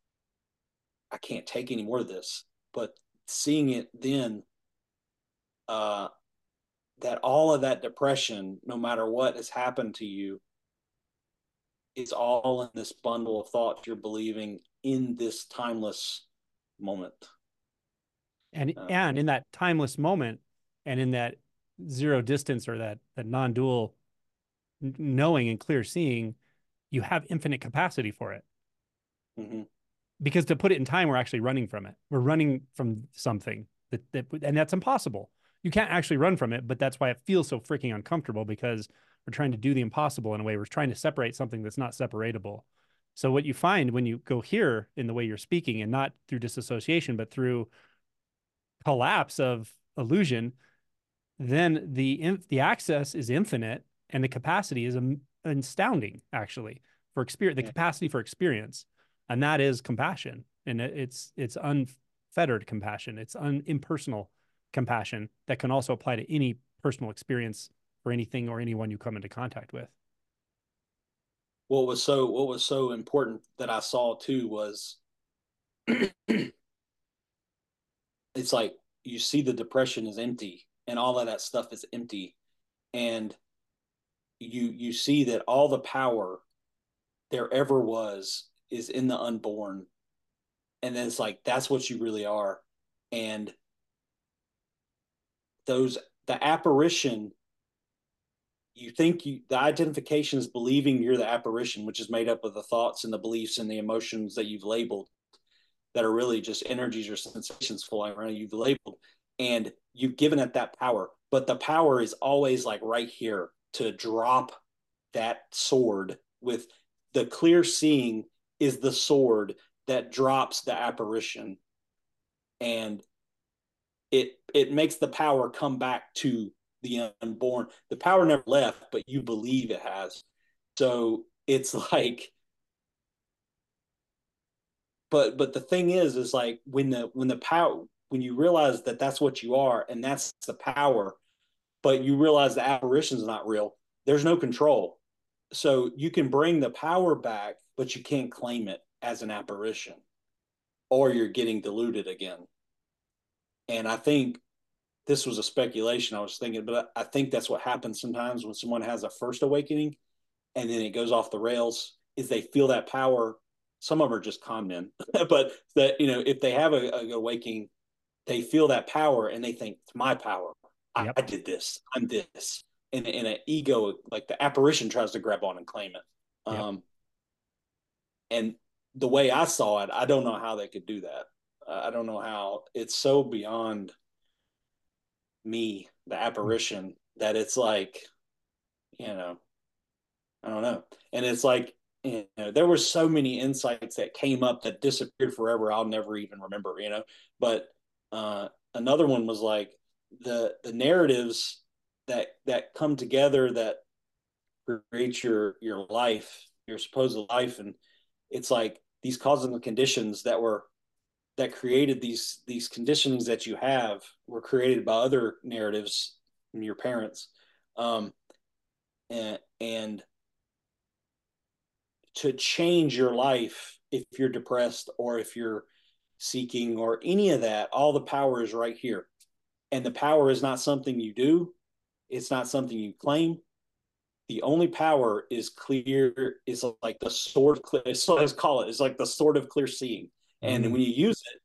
I can't take any more of this. But seeing it then, uh, that all of that depression, no matter what has happened to you, it's all in this bundle of thoughts you're believing in this timeless moment. And uh, and in that timeless moment, and in that zero distance or that that non-dual knowing and clear seeing, you have infinite capacity for it. Mm-hmm because to put it in time, we're actually running from it. We're running from something that, that and that's impossible. You can't actually run from it, but that's why it feels so freaking uncomfortable because we're trying to do the impossible in a way. We're trying to separate something that's not separatable. So what you find when you go here in the way you're speaking and not through disassociation, but through collapse of illusion, then the the access is infinite and the capacity is astounding actually for experience the yeah. capacity for experience. And that is compassion and it's it's unfettered compassion. It's un, impersonal compassion that can also apply to any personal experience for anything or anyone you come into contact with what was so what was so important that i saw too was <clears throat> it's like you see the depression is empty and all of that stuff is empty. And you you see that all the power there ever was is in the unborn. And then it's like that's what you really are. And those the apparition you think you the identification is believing you're the apparition which is made up of the thoughts and the beliefs and the emotions that you've labeled that are really just energies or sensations flowing around you've labeled and you've given it that power. But the power is always like right here to drop that sword with the clear seeing is the sword that drops the apparition. And it it makes the power come back to the unborn the power never left but you believe it has so it's <laughs> like but but the thing is is like when the when the power when you realize that that's what you are and that's the power but you realize the apparition is not real there's no control so you can bring the power back but you can't claim it as an apparition or you're getting diluted again. And I think this was a speculation I was thinking, but I think that's what happens sometimes when someone has a first awakening and then it goes off the rails is they feel that power. Some of them are just calmed men, <laughs> but that, you know, if they have a, a awakening, they feel that power and they think it's my power. I, I did this. I'm this. And, and an ego, like the apparition tries to grab on and claim it. Yep. Um, and the way I saw it, I don't know how they could do that. Uh, I don't know how it's so beyond me, the apparition, that it's like, you know, I don't know. And it's like, you know, there were so many insights that came up that disappeared forever. I'll never even remember, you know. But uh, another one was like the the narratives that that come together that create your your life, your supposed life, and it's like these causes and conditions that were that created these these conditions that you have were created by other narratives from your parents. Um, and, and to change your life if you're depressed or if you're seeking or any of that all the power is right here. And the power is not something you do. It's not something you claim. The only power is clear is like the sword clear so let's call it it's like the sword of clear seeing and mm-hmm. when you use it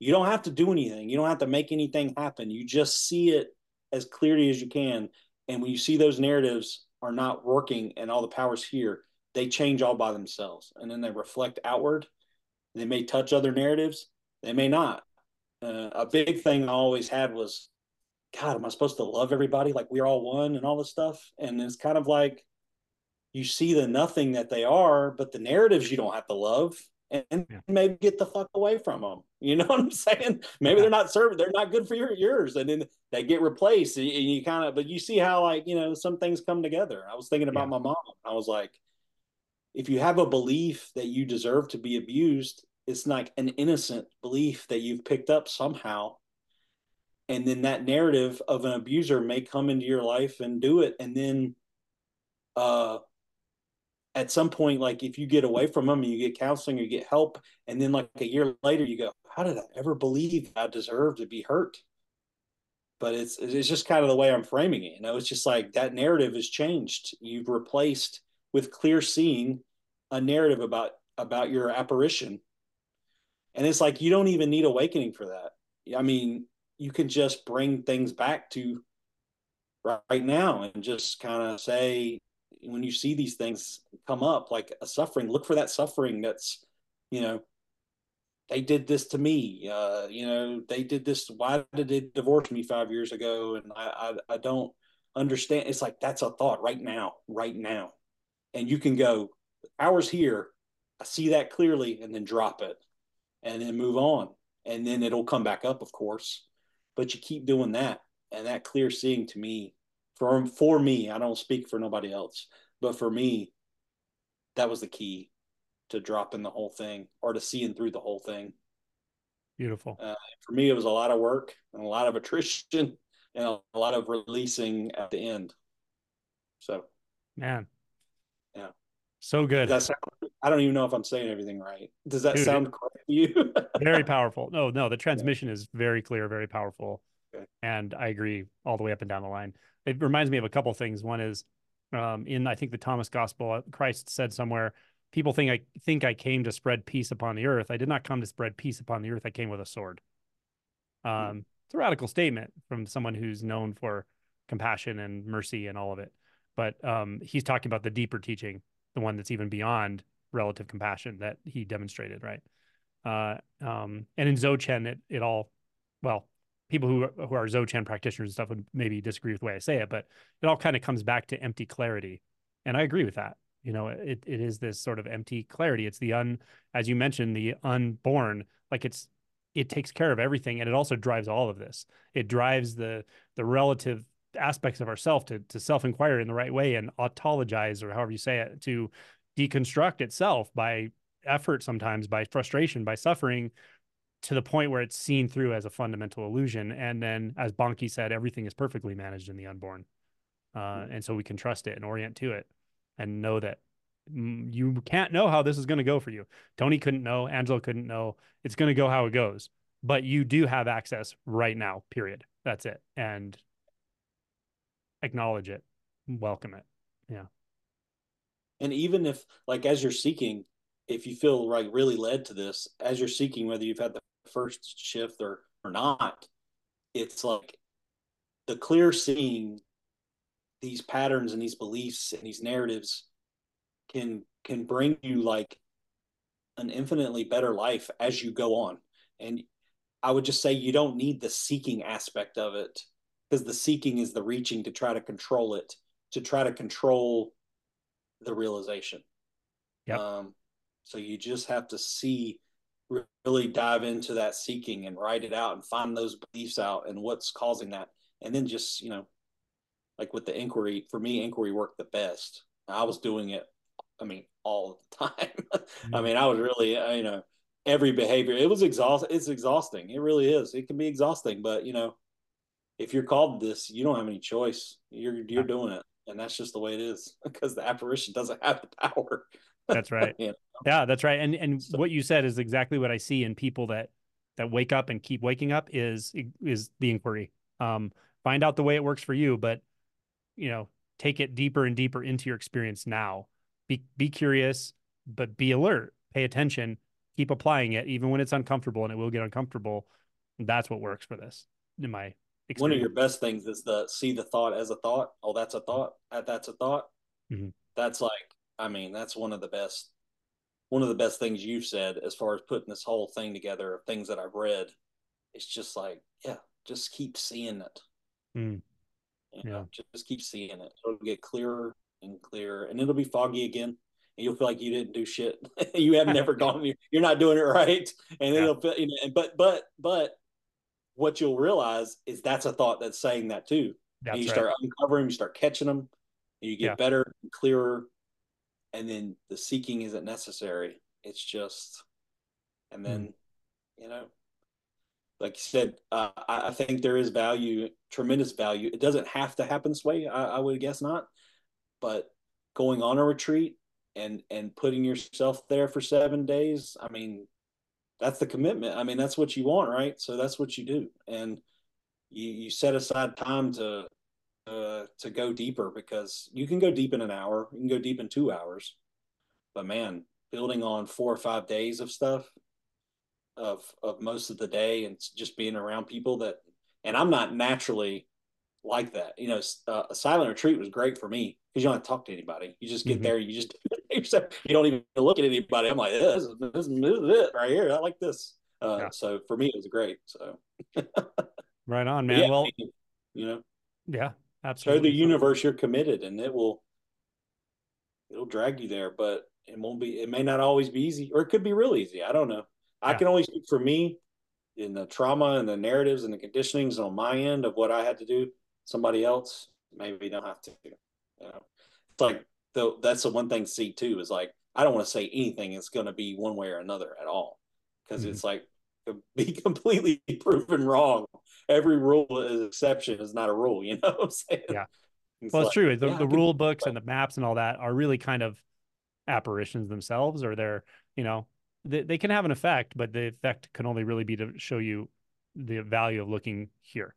you don't have to do anything. You don't have to make anything happen. You just see it as clearly as you can. And when you see those narratives are not working and all the powers here they change all by themselves. And then they reflect outward. They may touch other narratives. They may not. Uh, a big thing i always had was God, am I supposed to love everybody like we're all one and all this stuff? And it's kind of like you see the nothing that they are, but the narratives you don't have to love and yeah. maybe get the fuck away from them. You know <laughs> what I'm saying? Maybe yeah. they're not serving, they're not good for your yours, and then they get replaced. And you kind of, but you see how like you know some things come together. I was thinking about yeah. my mom. I was like, if you have a belief that you deserve to be abused, it's like an innocent belief that you've picked up somehow and then that narrative of an abuser may come into your life and do it and then uh at some point like if you get away from them you get counseling you get help and then like a year later you go how did i ever believe i deserve to be hurt? But it's it's just kind of the way i'm framing it you know? It's just like that narrative has changed. You've replaced with clear seeing a narrative about about your apparition. And it's like you don't even need awakening for that. I mean you can just bring things back to right now and just kind of say when you see these things come up like a suffering look for that suffering that's you know they did this to me uh you know they did this why did they divorce me five years ago? And i i, I don't understand. It's like that's a thought right now right now. And you can go hours here i see that clearly and then drop it and then move on. And then it'll come back up of course. But you keep doing that and that clear seeing to me for for me i don't speak for nobody else but for me that was the key to dropping the whole thing or to seeing through the whole thing beautiful uh, for me it was a lot of work and a lot of attrition and a, a lot of releasing at the end so man yeah so good. Sound, I don't even know if I'm saying everything right. Does that Dude, sound correct to you? <laughs> very powerful. No, no, the transmission yeah. is very clear, very powerful. Okay. And I agree all the way up and down the line. It reminds me of a couple things. One is um, in I think the Thomas Gospel, uh, Christ said somewhere, people think I think I came to spread peace upon the earth. I did not come to spread peace upon the earth. I came with a sword. Um, mm-hmm. It's a radical statement from someone who's known for compassion and mercy and all of it. But um, he's talking about the deeper teaching the one that's even beyond relative compassion that he demonstrated, right? Uh, um, and in Dzogchen, it it all, well, people who who are Dzogchen practitioners and stuff would maybe disagree with the way I say it, but it all kind of comes back to empty clarity, and I agree with that. You know, it it is this sort of empty clarity. It's the un, as you mentioned, the unborn. Like it's it takes care of everything, and it also drives all of this. It drives the the relative aspects of ourself to to self inquire in the right way and autologize or however you say it to deconstruct itself by effort sometimes by frustration by suffering to the point where it's seen through as a fundamental illusion and then as Bankei said everything is perfectly managed in the unborn uh, and so we can trust it and orient to it and know that mm, you can't know how this is going to go for you tony couldn't know Angelo couldn't know it's going to go how it goes but you do have access right now period that's it and acknowledge it, welcome it. Yeah. And even if, like, as you're seeking, if you feel like really led to this, as you're seeking, whether you've had the first shift or or not, it's like the clear seeing these patterns and these beliefs and these narratives can can bring you like an infinitely better life as you go on. And I would just say you don't need the seeking aspect of it because the seeking is the reaching to try to control it, to try to control the realization. Yeah. Um, so you just have to see, really dive into that seeking and write it out and find those beliefs out and what's causing that. And then just, you know, like with the inquiry, for me, inquiry worked the best. I was doing it, I mean, all the time. mm-hmm. <laughs> I mean, I was really, uh, you know, every behavior, it was exhausting. It's exhausting. It really is. It can be exhausting, but, you know, if you're called this, you don't have any choice. You're you're doing it, and that's just the way it is <laughs> because the apparition doesn't have the power. That's right. <laughs> you know? Yeah, that's right. And and so, what you said is exactly what I see in people that that wake up and keep waking up is is the inquiry. Um, find out the way it works for you, but you know, take it deeper and deeper into your experience now. Be be curious, but be alert. Pay attention. Keep applying it, even when it's uncomfortable, and it will get uncomfortable. That's what works for this, in my experience. One of your best things is the see the thought as a thought. Oh, that's a thought. That's a thought. Mm-hmm. That's like, I mean, that's one of the best one of the best things you've said as far as putting this whole thing together of things that I've read. It's just like, yeah, just keep seeing it. Mm. You know, yeah. just keep seeing it. It'll get clearer and clearer, and it'll be foggy again. And you'll feel like you didn't do shit. <laughs> you have never <laughs> gone. You're not doing it right, and yeah. it'll feel. You know, but but but what you'll realize is that's a thought that's saying that too. That's and you right. start uncovering, you start catching them, and you get Yeah. better, and clearer, and then the seeking isn't necessary. It's just, and then, you know, like you said, uh, I, I think there is value, tremendous value. It doesn't have to happen this way. I, I would guess not, but going on a retreat and and putting yourself there for seven days. I mean, that's the commitment. I mean, that's what you want, right? So that's what you do, and you you set aside time to uh, to go deeper because you can go deep in an hour, you can go deep in two hours, but man, building on four or five days of stuff of of most of the day and just being around people that, and I'm not naturally like that. You know, uh, a silent retreat was great for me because you don't have to talk to anybody. You just get Mhm. there, you just <laughs> you don't even look at anybody. I'm like, this, is- this, is- this is it right here. I like this. Uh, Yeah. So for me, it was great. So <laughs> Right on, man. yeah, well, you know, yeah, show absolutely. the universe you're committed, and it will it'll drag you there. But it won't be. It may not always be easy, or it could be real easy. I don't know. I can only speak for me in the trauma and the narratives and the conditionings on my end of what I had to do. Somebody else maybe don't have to. You know, it's like the that's the one thing to see too is like I don't want to say anything it's going to be one way or another at all because Mhm. it's like be <laughs> completely proven wrong. Every rule is exception is not a rule. You <laughs> know what I'm saying? Yeah. It's well, it's like, true. The, yeah, the rule books and the maps and all that are really kind of apparitions themselves, or they're, you know, they, they can have an effect, but the effect can only really be to show you the value of looking here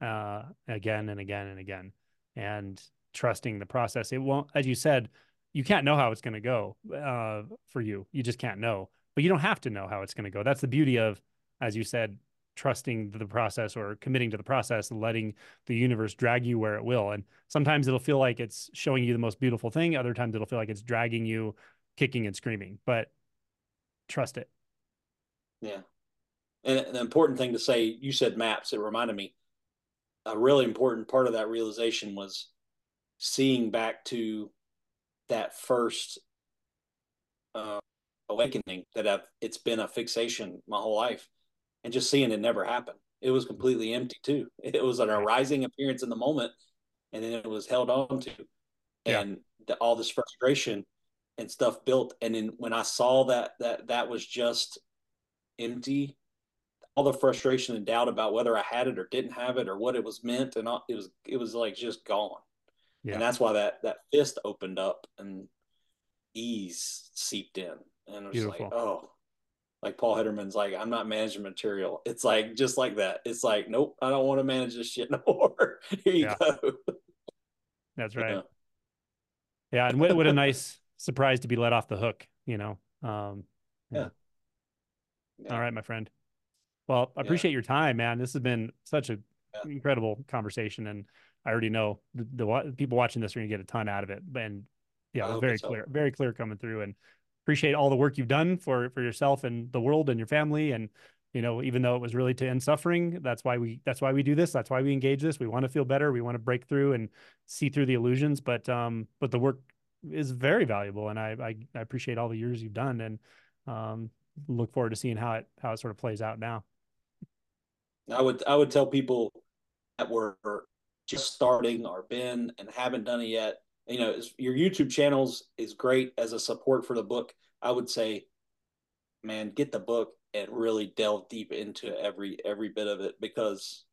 uh, again and again and again and trusting the process. It won't, as you said, you can't know how it's going to go uh, for you. You just can't know, but you don't have to know how it's going to go. That's the beauty of, as you said, trusting the process or committing to the process and letting the universe drag you where it will. And sometimes it'll feel like it's showing you the most beautiful thing. Other times it'll feel like it's dragging you, kicking and screaming. But trust it. Yeah. And an important thing to say, you said maps. It reminded me a really important part of that realization was seeing back to that first uh, awakening that I've, it's been a fixation my whole life and just seeing it never happen. It was completely empty too. <laughs> It was an arising appearance in the moment and then it was held on to. Yeah. And the, all this frustration and stuff built. And then when I saw that, that, that was just empty all the frustration and doubt about whether I had it or didn't have it or what it was meant, and all, it was it was like just gone. Yeah. And that's why that that fist opened up and ease seeped in, and it was like, oh, like Paul Hedderman's like, I'm not managing material. It's like just like that. It's like, nope, I don't want to manage this shit no more. <laughs> Here you Yeah. go. That's right. Yeah. Yeah. And what, what a nice surprise to be let off the hook, you know? Um, Yeah. All right, my friend. Well, I Yeah. appreciate your time, man. This has been such a Yeah. incredible conversation, and I already know the, the people watching this are going to get a ton out of it. And yeah, it was very so. clear, very clear coming through. And appreciate all the work you've done for for yourself and the world and your family. And you know, even though it was really to end suffering, that's why we that's why we do this. That's why we engage this. We want to feel better. We want to break through and see through the illusions. But um, but the work is very valuable, and I I, I appreciate all the years you've done, and um, look forward to seeing how it how it sort of plays out now. I would I would tell people that were just starting or been and haven't done it yet. You know, your YouTube channels is great as a support for the book. I would say, man, get the book and really delve deep into every every bit of it because,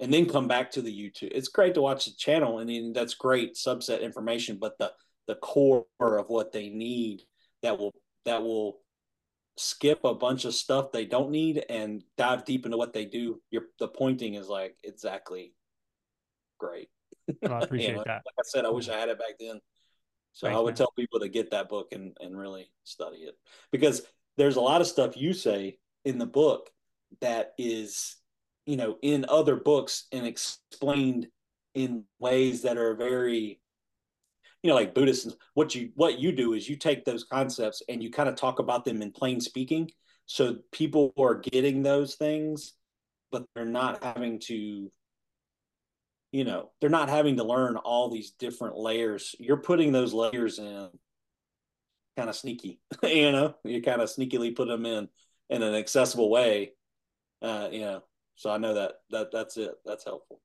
and then come back to the YouTube. It's great to watch the channel, and then that's great subset information. But the the core of what they need that will that will skip a bunch of stuff they don't need and dive deep into what they do. Your the pointing is like exactly great. Well, I <laughs> appreciate you know, that. Like I said, I wish I had it back then. So Thanks, I would man. tell people to get that book and, and really study it because there's a lot of stuff you say in the book that is, you know, in other books and explained in ways that are very, you know, like Buddhists. What you what you do is you take those concepts and you kind of talk about them in plain speaking, so people are getting those things, but they're not having to you know they're not having to learn all these different layers. You're putting those layers in kind of sneaky <laughs> you know? You kind of sneakily put them in in an accessible way uh you know? So i know that that that's it. That's helpful.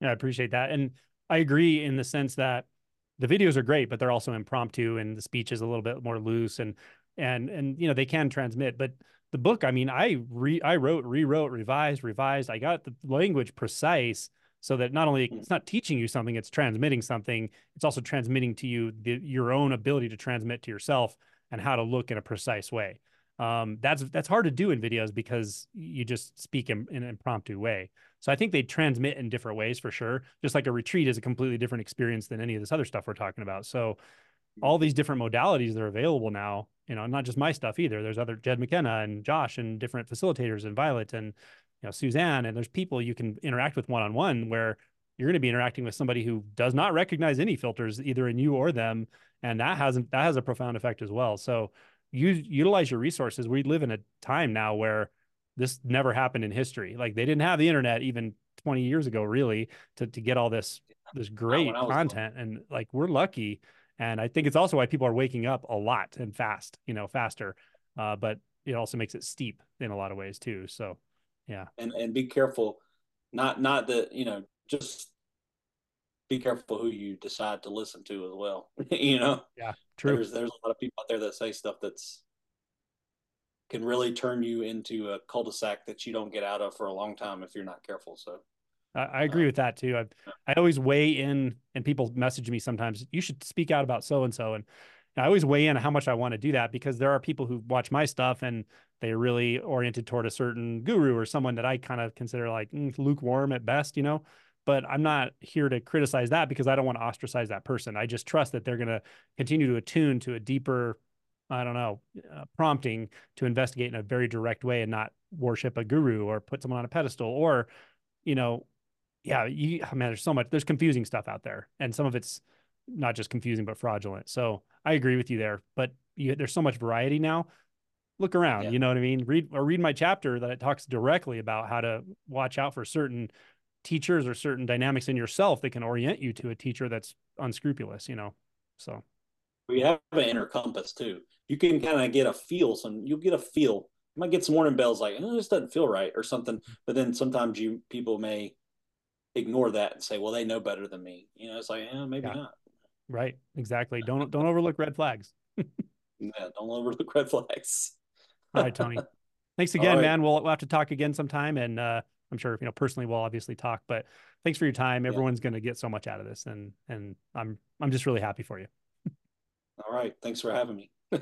Yeah i appreciate that. And i agree in the sense that the videos are great but they're also impromptu and the speech is a little bit more loose and and and you know they can transmit. But the book i mean i re i wrote rewrote revised revised. I got the language precise so that not only mm. it's not teaching you something it's transmitting something. It's also transmitting to you the, your own ability to transmit to yourself and how to look in a precise way. Um, that's that's hard to do in videos because you just speak in, in, an impromptu way. So i think they transmit in different ways for sure just like a retreat is a completely different experience than any of this other stuff we're talking about. So all these different modalities that are available now you know not just my stuff either. There's other jed mckenna and josh and different facilitators and violet and know Suzanne and there's people you can interact with one on one where you're going to be interacting with somebody who does not recognize any filters either in you or them and that hasn't that has a profound effect as well. So you utilize your resources. We live in a time now where this never happened in history. Like they didn't have the internet even 20 years ago really to, to get all this this great content and like we're lucky and i think it's also why people are waking up a lot and fast you know faster uh, but it also makes it steep in a lot of ways too. So yeah and and be careful not not that you know just be careful who you decide to listen to as well <laughs> you know yeah true there's there's a lot of people out there that say stuff that's can really turn you into a cul-de-sac that you don't get out of for a long time if you're not careful so I, I agree uh, with that too. I I always weigh in, and people message me sometimes. You should speak out about so and so, and I always weigh in how much I want to do that because there are people who watch my stuff and they're really oriented toward a certain guru or someone that I kind of consider like mm, lukewarm at best, you know. But I'm not here to criticize that because I don't want to ostracize that person. I just trust that they're going to continue to attune to a deeper, I don't know, uh, prompting to investigate in a very direct way and not worship a guru or put someone on a pedestal or, you know, yeah, you man, there's so much. There's confusing stuff out there, and some of it's not just confusing but fraudulent. So I agree with you there. But you, there's so much variety now look around yeah. you know what i mean? Read or read my chapter that it talks directly about how to watch out for certain teachers or certain dynamics in yourself that can orient you to a teacher that's unscrupulous you know so. We have an inner compass too. You can kind of get a feel some you'll get a feel. You might get some warning bells like oh, this doesn't feel right or something but then sometimes you people may ignore that and say well they know better than me. You know it's like eh, maybe yeah. not. Right exactly. <laughs> Don't don't overlook red flags. <laughs> Yeah don't overlook red flags all right, Tony. <laughs> Thanks again, right. man. We'll, we'll have to talk again sometime. And uh, I'm sure, you know, personally, we'll obviously talk, but thanks for your time. Everyone's yeah. going to get so much out of this. And, and I'm, I'm just really happy for you. All right. Thanks for having me. <laughs>